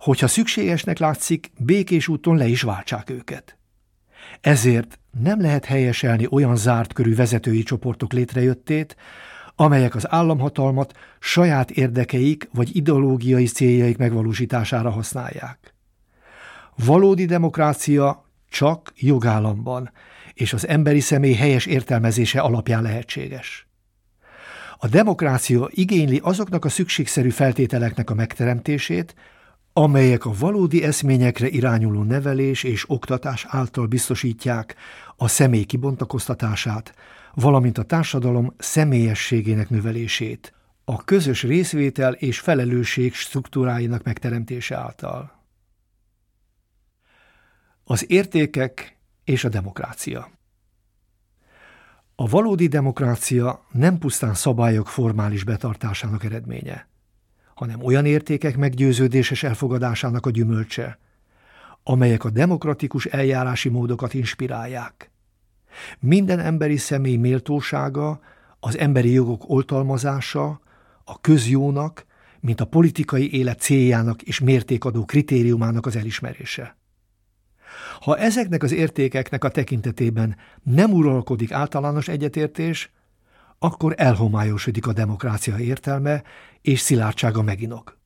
hogyha szükségesnek látszik, békés úton le is váltsák őket. Ezért nem lehet helyeselni olyan zárt körű vezetői csoportok létrejöttét, amelyek az államhatalmat saját érdekeik vagy ideológiai céljaik megvalósítására használják. Valódi demokrácia csak jogállamban és az emberi személy helyes értelmezése alapján lehetséges. A demokrácia igényli azoknak a szükségszerű feltételeknek a megteremtését, amelyek a valódi eszményekre irányuló nevelés és oktatás által biztosítják a személy kibontakoztatását, valamint a társadalom személyességének növelését, a közös részvétel és felelősség struktúráinak megteremtése által. Az értékek és a demokrácia A valódi demokrácia nem pusztán szabályok formális betartásának eredménye, hanem olyan értékek meggyőződéses elfogadásának a gyümölcse, amelyek a demokratikus eljárási módokat inspirálják – minden emberi személy méltósága, az emberi jogok oltalmazása, a közjónak, mint a politikai élet céljának és mértékadó kritériumának az elismerése. Ha ezeknek az értékeknek a tekintetében nem uralkodik általános egyetértés, akkor elhomályosodik a demokrácia értelme és szilárdsága meginok.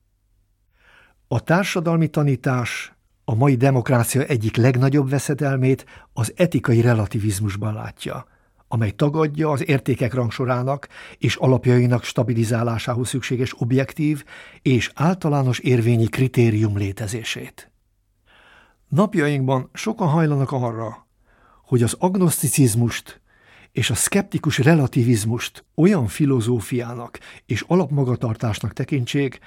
A társadalmi tanítás a mai demokrácia egyik legnagyobb veszedelmét az etikai relativizmusban látja, amely tagadja az értékek rangsorának és alapjainak stabilizálásához szükséges objektív és általános érvényi kritérium létezését. Napjainkban sokan hajlanak arra, hogy az agnoszticizmust és a szkeptikus relativizmust olyan filozófiának és alapmagatartásnak tekintsék,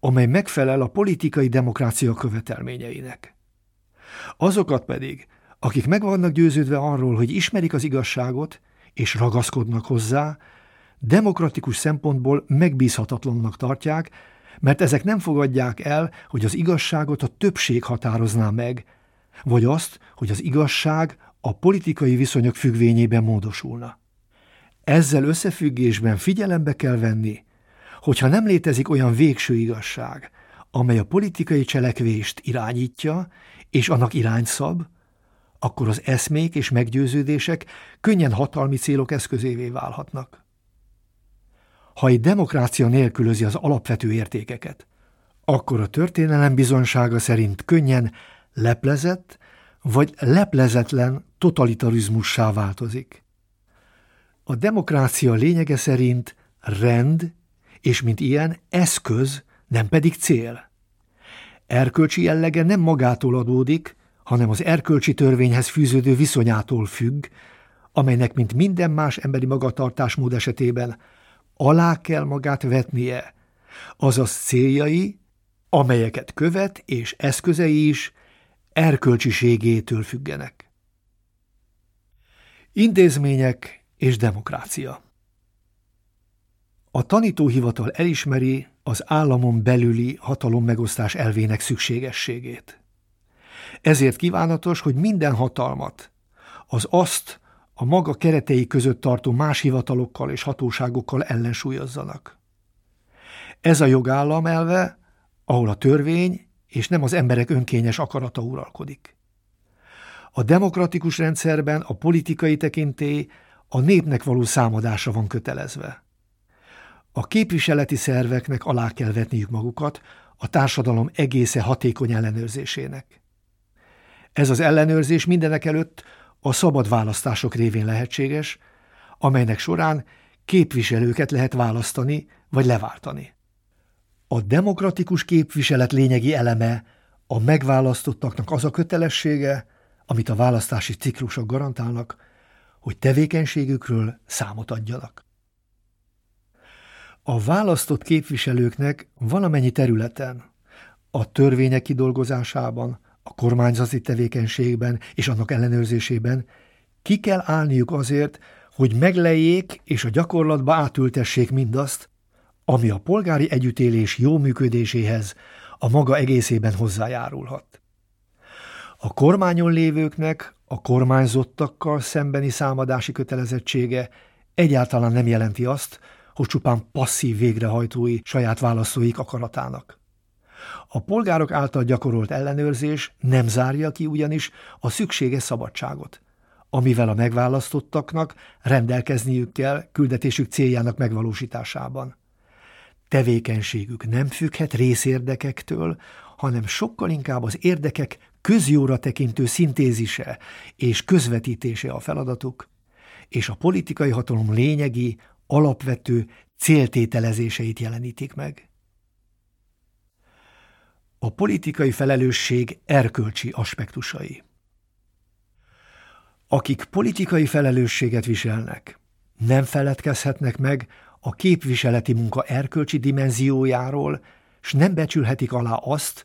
amely megfelel a politikai demokrácia követelményeinek. Azokat pedig, akik meg vannak győződve arról, hogy ismerik az igazságot, és ragaszkodnak hozzá, demokratikus szempontból megbízhatatlannak tartják, mert ezek nem fogadják el, hogy az igazságot a többség határozná meg, vagy azt, hogy az igazság a politikai viszonyok függvényében módosulna. Ezzel összefüggésben figyelembe kell venni, hogyha nem létezik olyan végső igazság, amely a politikai cselekvést irányítja és annak irányszab, akkor az eszmék és meggyőződések könnyen hatalmi célok eszközévé válhatnak. Ha egy demokrácia nélkülözi az alapvető értékeket, akkor a történelem bizonsága szerint könnyen leplezett vagy leplezetlen totalitarizmussá változik. A demokrácia lényege szerint rend, és mint ilyen eszköz, nem pedig cél. Erkölcsi jellege nem magától adódik, hanem az erkölcsi törvényhez fűződő viszonyától függ, amelynek, mint minden más emberi magatartásmód esetében, alá kell magát vetnie, azaz céljai, amelyeket követ és eszközei is erkölcsiségétől függenek. Intézmények és demokrácia A tanítóhivatal elismeri az államon belüli hatalommegosztás elvének szükségességét. Ezért kívánatos, hogy minden hatalmat, az azt a maga keretei között tartó más hivatalokkal és hatóságokkal ellensúlyozzanak. Ez a jogállam elve, ahol a törvény és nem az emberek önkényes akarata uralkodik. A demokratikus rendszerben a politikai tekintély a népnek való számadásra van kötelezve. A képviseleti szerveknek alá kell vetniük magukat a társadalom egésze hatékony ellenőrzésének. Ez az ellenőrzés mindenek előtt a szabad választások révén lehetséges, amelynek során képviselőket lehet választani vagy leváltani. A demokratikus képviselet lényegi eleme a megválasztottaknak az a kötelessége, amit a választási ciklusok garantálnak, hogy tevékenységükről számot adjanak. A választott képviselőknek valamennyi területen, a törvények kidolgozásában, a kormányzati tevékenységben és annak ellenőrzésében ki kell állniuk azért, hogy meglejék és a gyakorlatba átültessék mindazt, ami a polgári együttélés jó működéséhez a maga egészében hozzájárulhat. A kormányon lévőknek a kormányzottakkal szembeni számadási kötelezettsége egyáltalán nem jelenti azt, hogy csupán passzív végrehajtói saját választóik akaratának. A polgárok által gyakorolt ellenőrzés nem zárja ki ugyanis a szükséges szabadságot, amivel a megválasztottaknak rendelkezniük kell küldetésük céljának megvalósításában. Tevékenységük nem függhet részérdekektől, hanem sokkal inkább az érdekek közjóra tekintő szintézise és közvetítése a feladatuk, és a politikai hatalom lényegi, alapvető céltételezéseit jelenítik meg. A politikai felelősség erkölcsi aspektusai Akik politikai felelősséget viselnek, nem feledkezhetnek meg a képviseleti munka erkölcsi dimenziójáról, s nem becsülhetik alá azt,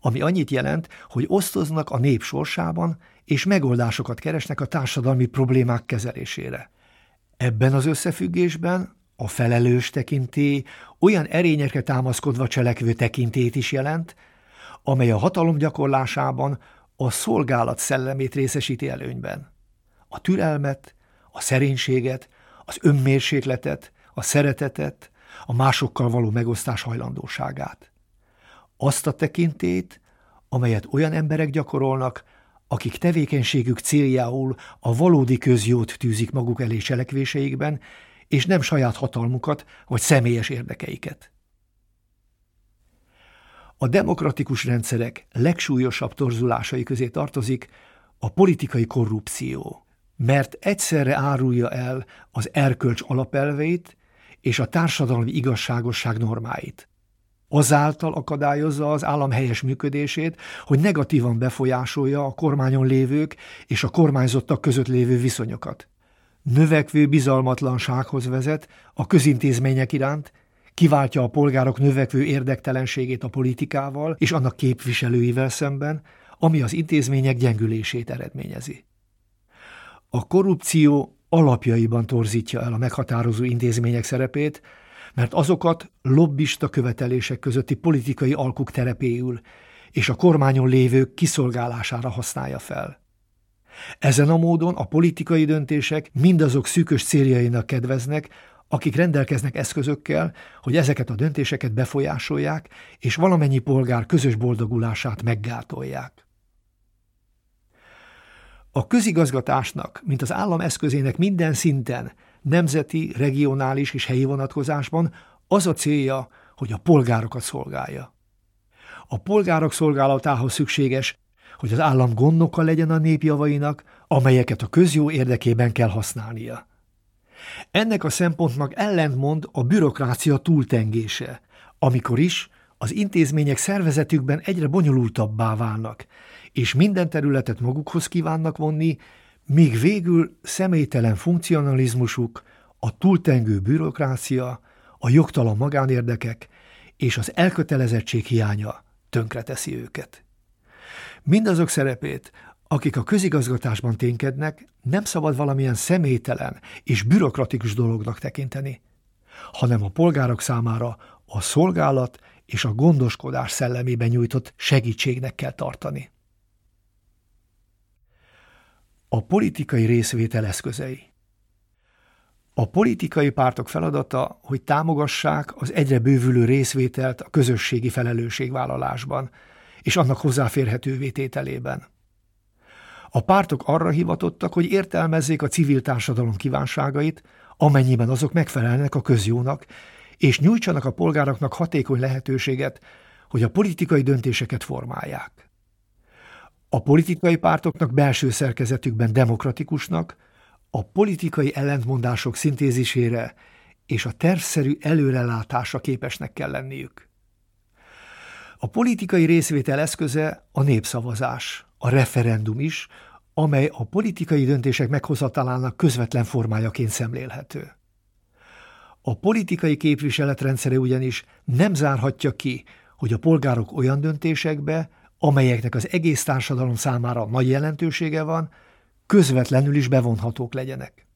ami annyit jelent, hogy osztoznak a nép sorsában, és megoldásokat keresnek a társadalmi problémák kezelésére. Ebben az összefüggésben a felelős tekintély olyan erényekre támaszkodva cselekvő tekintét is jelent, amely a hatalom gyakorlásában a szolgálat szellemét részesíti előnyben. A türelmet, a szerénységet, az önmérsékletet, a szeretetet, a másokkal való megosztás hajlandóságát. Azt a tekintét, amelyet olyan emberek gyakorolnak, akik tevékenységük céljául a valódi közjót tűzik maguk elé cselekvéseikben, és nem saját hatalmukat vagy személyes érdekeiket. A demokratikus rendszerek legsúlyosabb torzulásai közé tartozik a politikai korrupció, mert egyszerre árulja el az erkölcs alapelveit és a társadalmi igazságosság normáit. Azáltal akadályozza az állam helyes működését, hogy negatívan befolyásolja a kormányon lévők és a kormányzottak között lévő viszonyokat. növekvő bizalmatlansághoz vezet a közintézmények iránt, kiváltja a polgárok növekvő érdektelenségét a politikával és annak képviselőivel szemben, ami az intézmények gyengülését eredményezi. A korrupció alapjaiban torzítja el a meghatározó intézmények szerepét, mert azokat lobbista követelések közötti politikai alkuk terepéül és a kormányon lévők kiszolgálására használja fel. Ezen a módon a politikai döntések mindazok szűkös céljainak kedveznek, akik rendelkeznek eszközökkel, hogy ezeket a döntéseket befolyásolják, és valamennyi polgár közös boldogulását meggátolják. A közigazgatásnak, mint az állam eszközének minden szinten, nemzeti, regionális és helyi vonatkozásban az a célja, hogy a polgárokat szolgálja. A polgárok szolgálatához szükséges, hogy az állam gondnoka legyen a népjavainak, amelyeket a közjó érdekében kell használnia. Ennek a szempontnak ellentmond a bürokrácia túltengése, amikor is az intézmények szervezetükben egyre bonyolultabbá válnak, és minden területet magukhoz kívánnak vonni, míg végül személytelen funkcionalizmusuk, a túltengő bürokrácia, a jogtalan magánérdekek és az elkötelezettség hiánya tönkreteszi őket. Mindazok szerepét, akik a közigazgatásban ténykednek, nem szabad valamilyen személytelen és bürokratikus dolognak tekinteni, hanem a polgárok számára a szolgálat és a gondoskodás szellemében nyújtott segítségnek kell tartani. A politikai részvétel eszközei A politikai pártok feladata, hogy támogassák az egyre bővülő részvételt a közösségi felelősségvállalásban és annak hozzáférhetővé tételében. A pártok arra hivatottak, hogy értelmezzék a civil társadalom kívánságait, amennyiben azok megfelelnek a közjónak, és nyújtsanak a polgároknak hatékony lehetőséget, hogy a politikai döntéseket formálják. A politikai pártoknak belső szerkezetükben demokratikusnak, a politikai ellentmondások szintézisére és a tervszerű előrelátásra képesnek kell lenniük. A politikai részvétel eszköze a népszavazás, a referendum is, amely a politikai döntések meghozatalának közvetlen formájaként szemlélhető. A politikai képviseletrendszere ugyanis nem zárhatja ki, hogy a polgárok olyan döntésekbe, amelyeknek az egész társadalom számára nagy jelentősége van, közvetlenül is bevonhatók legyenek.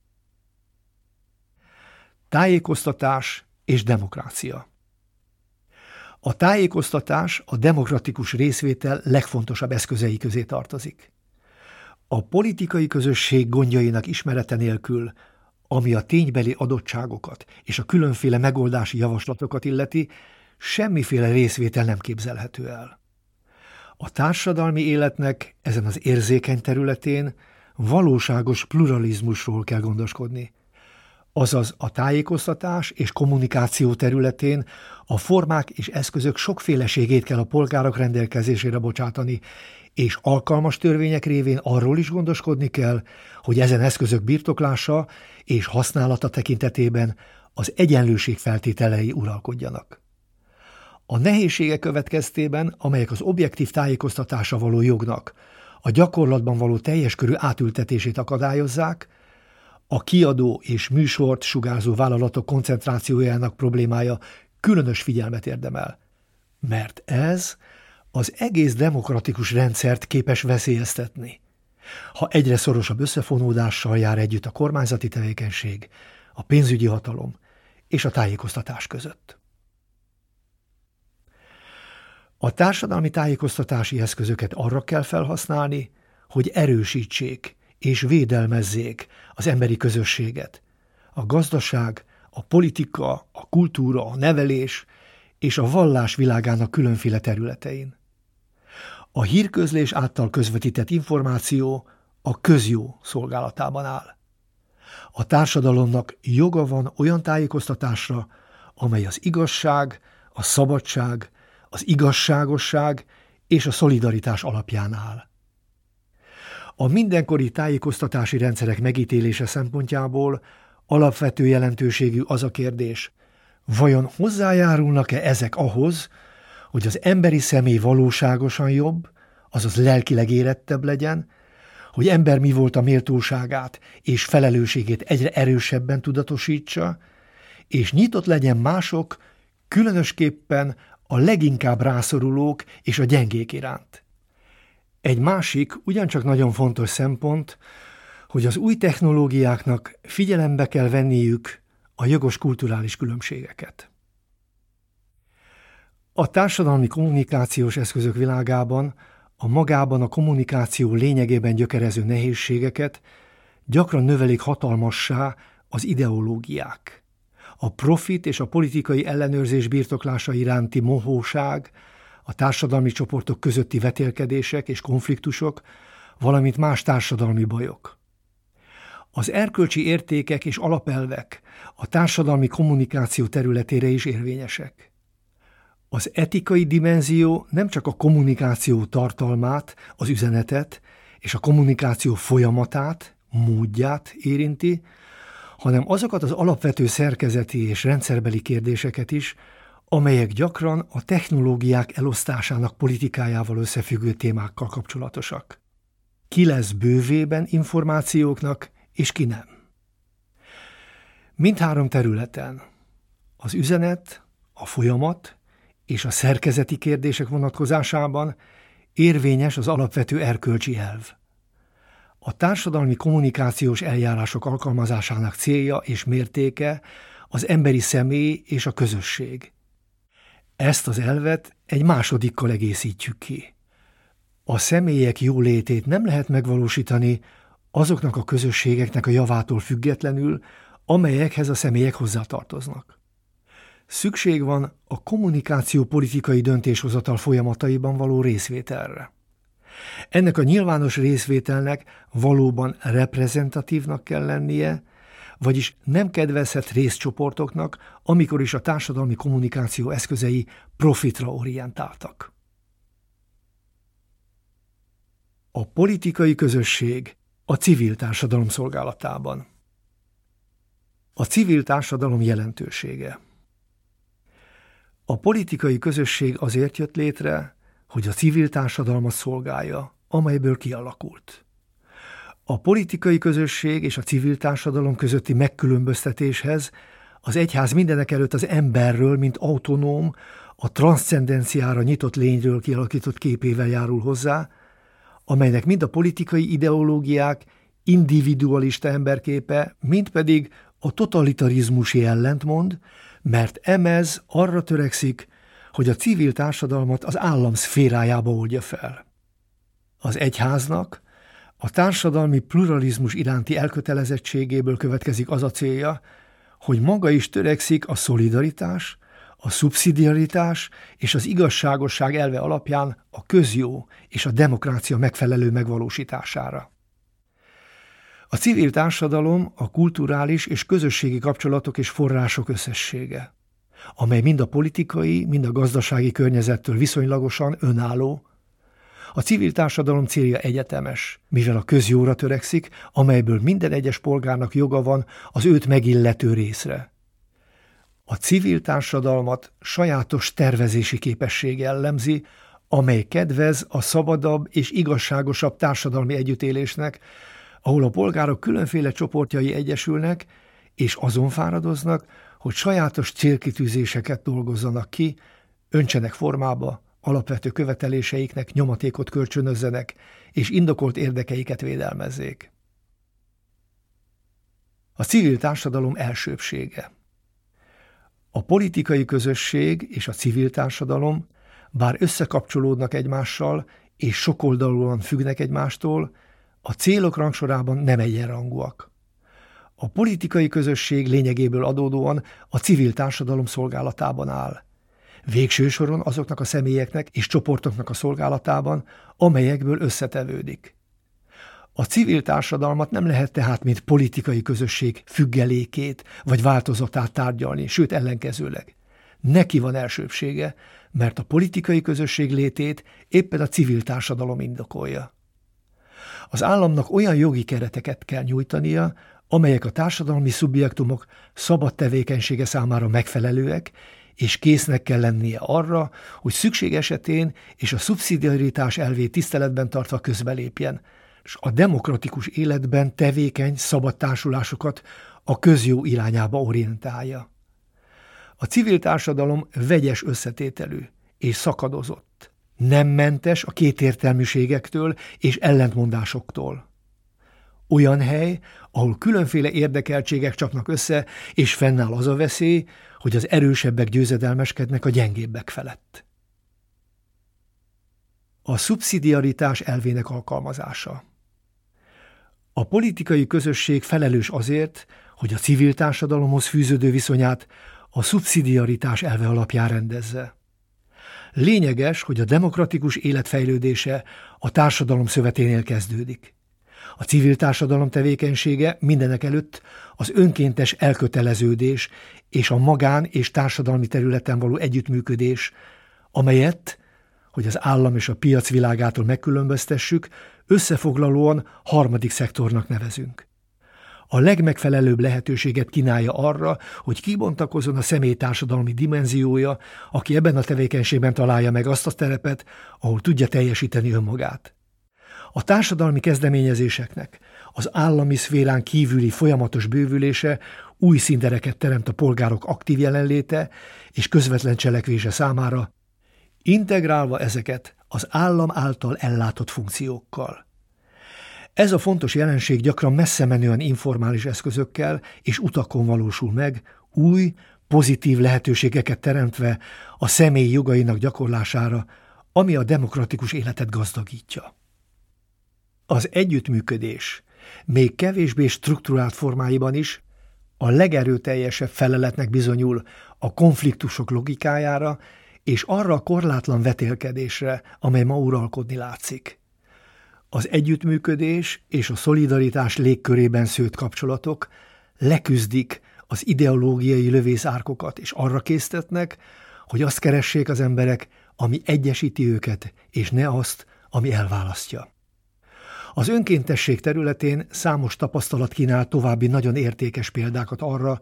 Tájékoztatás és demokrácia A tájékoztatás a demokratikus részvétel legfontosabb eszközei közé tartozik. A politikai közösség gondjainak ismerete nélkül, ami a ténybeli adottságokat és a különféle megoldási javaslatokat illeti, semmiféle részvétel nem képzelhető el. A társadalmi életnek ezen az érzékeny területén valóságos pluralizmusról kell gondoskodni. Azaz a tájékoztatás és kommunikáció területén a formák és eszközök sokféleségét kell a polgárok rendelkezésére bocsátani, és alkalmas törvények révén arról is gondoskodni kell, hogy ezen eszközök birtoklása és használata tekintetében az egyenlőség feltételei uralkodjanak. A nehézségek következtében, amelyek az objektív tájékoztatása való jognak, a gyakorlatban való teljes körű átültetését akadályozzák, a kiadó és műsort sugárzó vállalatok koncentrációjának problémája különös figyelmet érdemel, mert ez az egész demokratikus rendszert képes veszélyeztetni. Ha egyre szorosabb összefonódással jár együtt a kormányzati tevékenység, a pénzügyi hatalom és a tájékoztatás között. A társadalmi tájékoztatási eszközöket arra kell felhasználni, hogy erősítsék és védelmezzék az emberi közösséget. A gazdaság, a politika, a kultúra, a nevelés és a vallás világának különféle területein. A hírközlés által közvetített információ a közjó szolgálatában áll. A társadalomnak joga van olyan tájékoztatásra, amely az igazság, a szabadság, az igazságosság és a szolidaritás alapján áll. A mindenkori tájékoztatási rendszerek megítélése szempontjából alapvető jelentőségű az a kérdés, vajon hozzájárulnak-e ezek ahhoz, hogy az emberi személy valóságosan jobb, azaz lelkileg érettebb legyen, hogy ember mi volt a méltóságát és felelősségét egyre erősebben tudatosítsa, és nyitott legyen mások, különösképpen a leginkább rászorulók és a gyengék iránt. Egy másik, ugyancsak nagyon fontos szempont, hogy az új technológiáknak figyelembe kell venniük a jogos kulturális különbségeket. A társadalmi kommunikációs eszközök világában a magában a kommunikáció lényegében gyökerező nehézségeket gyakran növelik hatalmassá az ideológiák. A profit és a politikai ellenőrzés birtoklása iránti mohóság, a társadalmi csoportok közötti vetélkedések és konfliktusok, valamint más társadalmi bajok. Az erkölcsi értékek és alapelvek a társadalmi kommunikáció területére is érvényesek. Az etikai dimenzió nem csak a kommunikáció tartalmát, az üzenetet és a kommunikáció folyamatát, módját érinti, hanem azokat az alapvető szerkezeti és rendszerbeli kérdéseket is, amelyek gyakran a technológiák elosztásának politikájával összefüggő témákkal kapcsolatosak. Ki lesz bővében információknak, és ki nem. Mindhárom területen az üzenet, a folyamat és a szerkezeti kérdések vonatkozásában érvényes az alapvető erkölcsi elv. A társadalmi kommunikációs eljárások alkalmazásának célja és mértéke az emberi személy és a közösség. Ezt az elvet egy másodikkal egészítjük ki. A személyek jólétét nem lehet megvalósítani azoknak a közösségeknek a javától függetlenül, amelyekhez a személyek hozzátartoznak. Szükség van a kommunikáció politikai döntéshozatal folyamataiban való részvételre. Ennek a nyilvános részvételnek valóban reprezentatívnak kell lennie, vagyis nem kedvezhet részcsoportoknak, amikor is a társadalmi kommunikáció eszközei profitra orientáltak. A politikai közösség a civil társadalom szolgálatában. A civil társadalom jelentősége. A politikai közösség azért jött létre, hogy a civil társadalmat szolgálja, amelyből kialakult. A politikai közösség és a civil társadalom közötti megkülönböztetéshez az egyház mindenek előtt az emberről, mint autonóm, a transzcendenciára nyitott lényről kialakított képével járul hozzá, amelynek mind a politikai ideológiák individualista emberképe, mind pedig a totalitarizmusi ellentmond, mert emez arra törekszik, hogy a civil társadalmat az állam szférájába oldja fel. Az egyháznak a társadalmi pluralizmus iránti elkötelezettségéből következik az a célja, hogy maga is törekszik a szolidaritás, a szubszidiaritás és az igazságosság elve alapján a közjó és a demokrácia megfelelő megvalósítására. A civil társadalom a kulturális és közösségi kapcsolatok és források összessége, amely mind a politikai, mind a gazdasági környezettől viszonylagosan önálló, a civil társadalom célja egyetemes, mivel a közjóra törekszik, amelyből minden egyes polgárnak joga van az őt megillető részre. A civil társadalmat sajátos tervezési képesség jellemzi, amely kedvez a szabadabb és igazságosabb társadalmi együttélésnek, ahol a polgárok különféle csoportjai egyesülnek, és azon fáradoznak, hogy sajátos célkitűzéseket dolgozzanak ki, öntsenek formába, alapvető követeléseiknek nyomatékot kölcsönözzenek, és indokolt érdekeiket védelmezzék. A civil társadalom elsőbsége A politikai közösség és a civil társadalom, bár összekapcsolódnak egymással, és sokoldalúan függnek egymástól, a célok rangsorában nem egyenrangúak. A politikai közösség lényegéből adódóan a civil társadalom szolgálatában áll. Végső soron azoknak a személyeknek és csoportoknak a szolgálatában, amelyekből összetevődik. A civil társadalmat nem lehet tehát, mint politikai közösség függelékét vagy változatát tárgyalni, sőt ellenkezőleg. Neki van elsőbsége, mert a politikai közösség létét éppen a civil társadalom indokolja. Az államnak olyan jogi kereteket kell nyújtania, amelyek a társadalmi szubjektumok szabad tevékenysége számára megfelelőek, és késznek kell lennie arra, hogy szükség esetén és a szubszidiaritás elvét tiszteletben tartva közbelépjen, és a demokratikus életben tevékeny szabad társulásokat a közjó irányába orientálja. A civil társadalom vegyes összetételű és szakadozott, nem mentes a kétértelműségektől és ellentmondásoktól. Olyan hely, ahol különféle érdekeltségek csapnak össze, és fennáll az a veszély, hogy az erősebbek győzedelmeskednek a gyengébbek felett. A szubszidiaritás elvének alkalmazása A politikai közösség felelős azért, hogy a civil társadalomhoz fűződő viszonyát a szubszidiaritás elve alapján rendezze. Lényeges, hogy a demokratikus életfejlődése a társadalom szöveténél kezdődik. A civil társadalom tevékenysége mindenek előtt az önkéntes elköteleződés és a magán és társadalmi területen való együttműködés, amelyet, hogy az állam és a piac világától megkülönböztessük, összefoglalóan harmadik szektornak nevezünk. A legmegfelelőbb lehetőséget kínálja arra, hogy kibontakozon a személy társadalmi dimenziója, aki ebben a tevékenységben találja meg azt a terepet, ahol tudja teljesíteni önmagát. A társadalmi kezdeményezéseknek az állami szférán kívüli folyamatos bővülése új színtereket teremt a polgárok aktív jelenléte és közvetlen cselekvése számára, integrálva ezeket az állam által ellátott funkciókkal. Ez a fontos jelenség gyakran messze menően informális eszközökkel és utakon valósul meg, új, pozitív lehetőségeket teremtve a személy jogainak gyakorlására, ami a demokratikus életet gazdagítja. Az együttműködés még kevésbé struktúrált formáiban is a legerőteljesebb feleletnek bizonyul a konfliktusok logikájára és arra a korlátlan vetélkedésre, amely ma uralkodni látszik. Az együttműködés és a szolidaritás légkörében szőtt kapcsolatok leküzdik az ideológiai lövészárkokat, és arra késztetnek, hogy azt keressék az emberek, ami egyesíti őket, és ne azt, ami elválasztja. Az önkéntesség területén számos tapasztalat kínál további nagyon értékes példákat arra,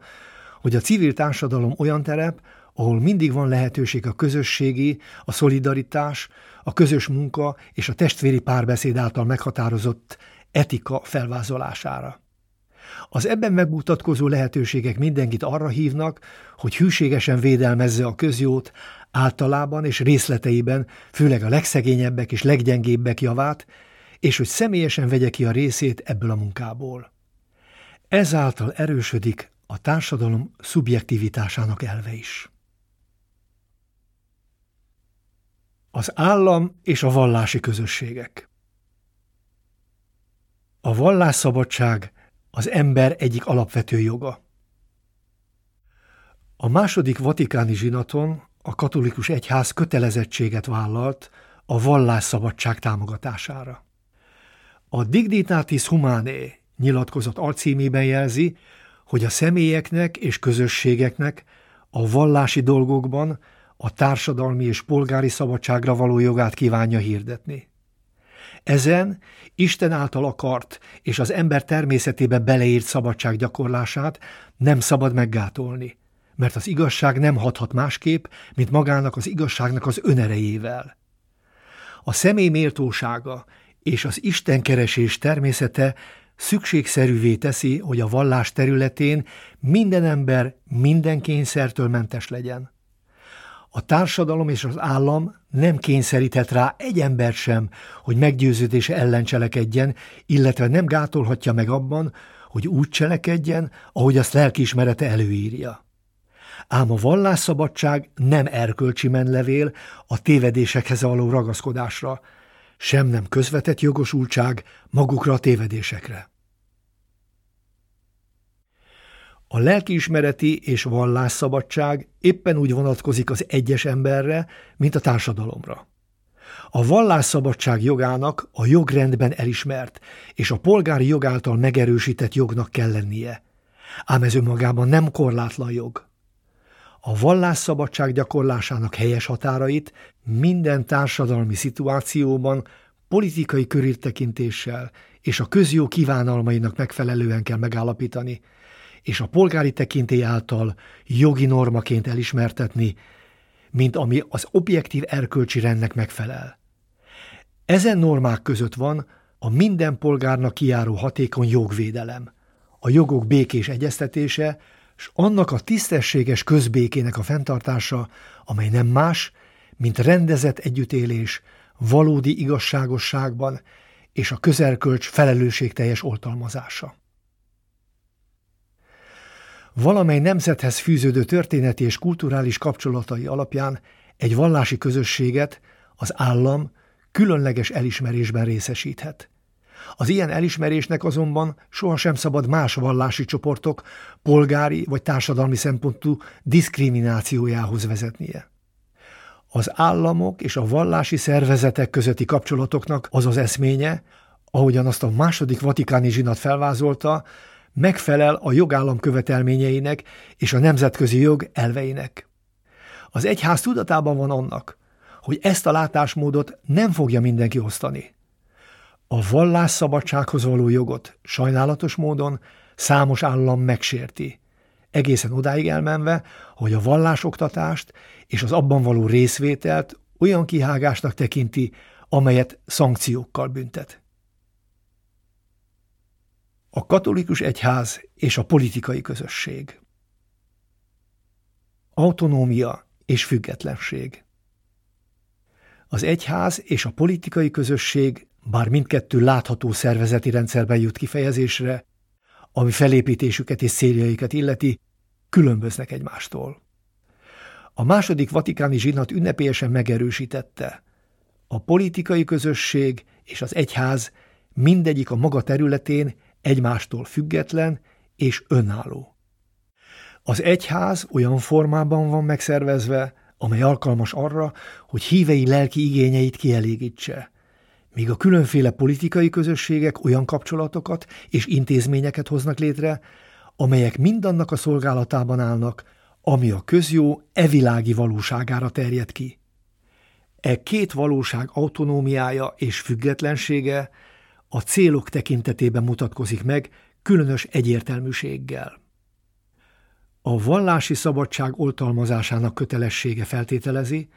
hogy a civil társadalom olyan terep, ahol mindig van lehetőség a közösségi, a szolidaritás, a közös munka és a testvéri párbeszéd által meghatározott etika felvázolására. Az ebben megmutatkozó lehetőségek mindenkit arra hívnak, hogy hűségesen védelmezze a közjót, általában és részleteiben, főleg a legszegényebbek és leggyengébbek javát, és hogy személyesen vegye ki a részét ebből a munkából. Ezáltal erősödik a társadalom szubjektivitásának elve is. Az állam és a vallási közösségek A vallásszabadság az ember egyik alapvető joga. A második vatikáni zsinaton a katolikus egyház kötelezettséget vállalt a vallásszabadság támogatására. A Dignitatis Humanae nyilatkozat alcímében jelzi, hogy a személyeknek és közösségeknek a vallási dolgokban a társadalmi és polgári szabadságra való jogát kívánja hirdetni. Ezen Isten által akart és az ember természetébe beleírt szabadság gyakorlását nem szabad meggátolni, mert az igazság nem hathat másképp, mint magának az igazságnak az önerejével. A személy méltósága és az istenkeresés természete szükségszerűvé teszi, hogy a vallás területén minden ember minden kényszertől mentes legyen. A társadalom és az állam nem kényszeríthet rá egy ember sem, hogy meggyőződése ellen cselekedjen, illetve nem gátolhatja meg abban, hogy úgy cselekedjen, ahogy azt lelkiismerete előírja. Ám a vallásszabadság nem erkölcsi menlevél a tévedésekhez való ragaszkodásra, sem nem közvetett jogosultság magukra a tévedésekre. A lelkiismereti és vallásszabadság éppen úgy vonatkozik az egyes emberre, mint a társadalomra. A vallásszabadság jogának a jogrendben elismert és a polgári jog által megerősített jognak kell lennie. Ám ez önmagában nem korlátlan jog. A vallásszabadság gyakorlásának helyes határait minden társadalmi szituációban politikai körültekintéssel és a közjó kívánalmainak megfelelően kell megállapítani, és a polgári tekintély által jogi normaként elismertetni, mint ami az objektív erkölcsi rendnek megfelel. Ezen normák között van a minden polgárnak kiáró hatékony jogvédelem, a jogok békés egyeztetése, és annak a tisztességes közbékének a fenntartása, amely nem más, mint rendezett együttélés, valódi igazságosságban és a közelkölcs felelősségteljes oltalmazása. Valamely nemzethez fűződő történeti és kulturális kapcsolatai alapján egy vallási közösséget az állam különleges elismerésben részesíthet. Az ilyen elismerésnek azonban sohasem szabad más vallási csoportok polgári vagy társadalmi szempontú diszkriminációjához vezetnie. Az államok és a vallási szervezetek közötti kapcsolatoknak az az eszménye, ahogyan azt a második vatikáni zsinat felvázolta, megfelel a jogállam követelményeinek és a nemzetközi jog elveinek. Az egyház tudatában van annak, hogy ezt a látásmódot nem fogja mindenki osztani. A vallásszabadsághoz való jogot sajnálatos módon számos állam megsérti, egészen odáig elmenve, hogy a vallásoktatást és az abban való részvételt olyan kihágásnak tekinti, amelyet szankciókkal büntet. A katolikus egyház és a politikai közösség. Autonómia és függetlenség. Az egyház és a politikai közösség, bár mindkettő látható szervezeti rendszerben jut kifejezésre, ami felépítésüket és céljaikat illeti, különböznek egymástól. A második vatikáni zsinat ünnepélyesen megerősítette. A politikai közösség és az egyház mindegyik a maga területén egymástól független és önálló. Az egyház olyan formában van megszervezve, amely alkalmas arra, hogy hívei lelki igényeit kielégítse, míg a különféle politikai közösségek olyan kapcsolatokat és intézményeket hoznak létre, amelyek mindannak a szolgálatában állnak, ami a közjó evilági valóságára terjed ki. E két valóság autonómiája és függetlensége a célok tekintetében mutatkozik meg különös egyértelműséggel. A vallási szabadság oltalmazásának kötelessége feltételezi,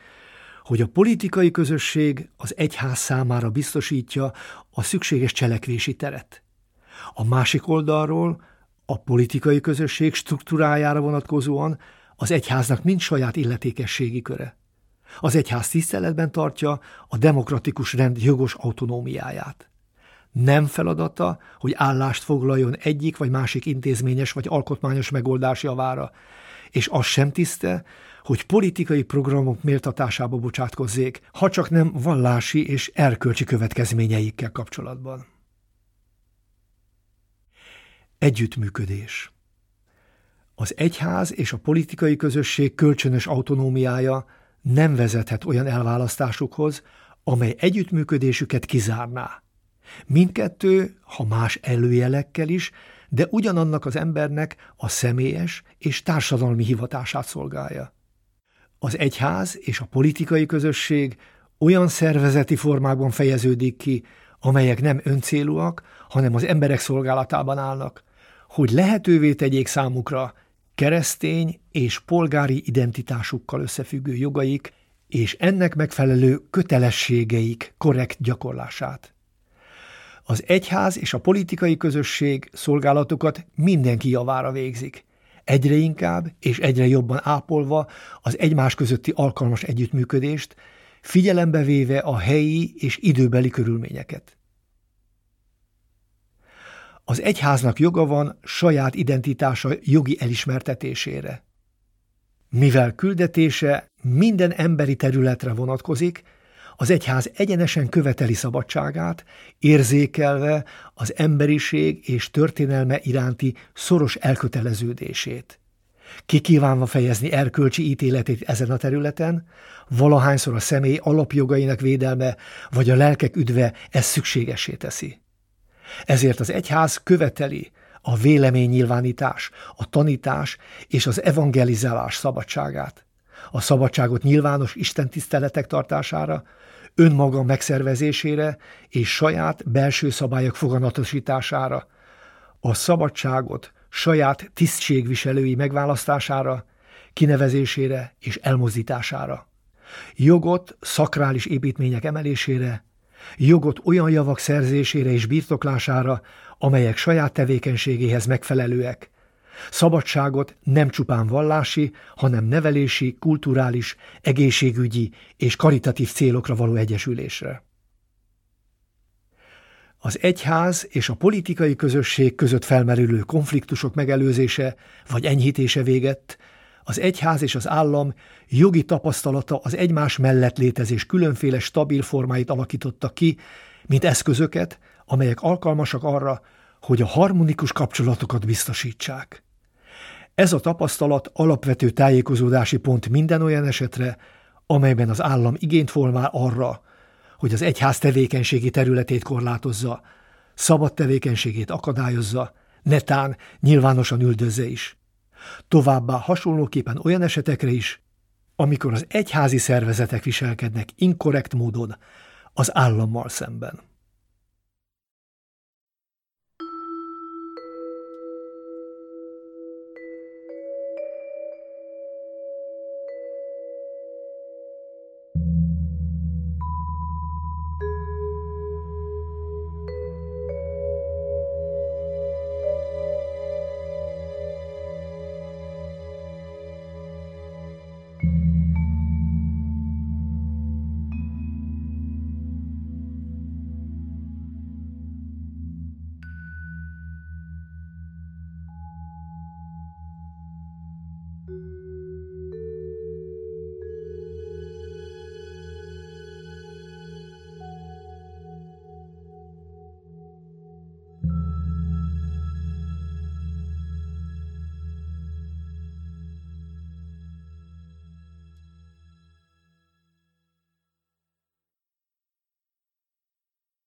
hogy a politikai közösség az egyház számára biztosítja a szükséges cselekvési teret. A másik oldalról a politikai közösség struktúrájára vonatkozóan az egyháznak nincs saját illetékességi köre. Az egyház tiszteletben tartja a demokratikus rend jogos autonómiáját. Nem feladata, hogy állást foglaljon egyik vagy másik intézményes vagy alkotmányos megoldás javára, és az sem tiszte, hogy politikai programok méltatásába bocsátkozzék, ha csak nem vallási és erkölcsi következményeikkel kapcsolatban. Együttműködés Az egyház és a politikai közösség kölcsönös autonómiája nem vezethet olyan elválasztásukhoz, amely együttműködésüket kizárná. Mindkettő, ha más előjelekkel is, de ugyanannak az embernek a személyes és társadalmi hivatását szolgálja. Az egyház és a politikai közösség olyan szervezeti formákban fejeződik ki, amelyek nem öncélúak, hanem az emberek szolgálatában állnak, hogy lehetővé tegyék számukra keresztény és polgári identitásukkal összefüggő jogaik és ennek megfelelő kötelességeik korrekt gyakorlását. Az egyház és a politikai közösség szolgálatokat mindenki javára végzik, egyre inkább és egyre jobban ápolva az egymás közötti alkalmas együttműködést, figyelembe véve a helyi és időbeli körülményeket. Az egyháznak joga van saját identitása jogi elismertetésére. Mivel küldetése minden emberi területre vonatkozik, az egyház egyenesen követeli szabadságát, érzékelve az emberiség és történelme iránti szoros elköteleződését. Kikívánva fejezni erkölcsi ítéletét ezen a területen, valahányszor a személy alapjogainak védelme vagy a lelkek üdve ezt szükségesé teszi. Ezért az egyház követeli a véleménynyilvánítás, a tanítás és az evangelizálás szabadságát. A szabadságot nyilvános istentiszteletek tartására, önmaga megszervezésére és saját belső szabályok foganatosítására, a szabadságot saját tisztségviselői megválasztására, kinevezésére és elmozdítására, jogot szakrális építmények emelésére, jogot olyan javak szerzésére és birtoklására, amelyek saját tevékenységéhez megfelelőek, szabadságot nem csupán vallási, hanem nevelési, kulturális, egészségügyi és karitatív célokra való egyesülésre. Az egyház és a politikai közösség között felmerülő konfliktusok megelőzése vagy enyhítése végett, az egyház és az állam jogi tapasztalata az egymás mellett létezés különféle stabil formáit alakította ki, mint eszközöket, amelyek alkalmasak arra, hogy a harmonikus kapcsolatokat biztosítsák. Ez a tapasztalat alapvető tájékozódási pont minden olyan esetre, amelyben az állam igényt formál arra, hogy az egyház tevékenységi területét korlátozza, szabad tevékenységét akadályozza, netán nyilvánosan üldözze is. Továbbá hasonlóképpen olyan esetekre is, amikor az egyházi szervezetek viselkednek inkorrekt módon az állammal szemben.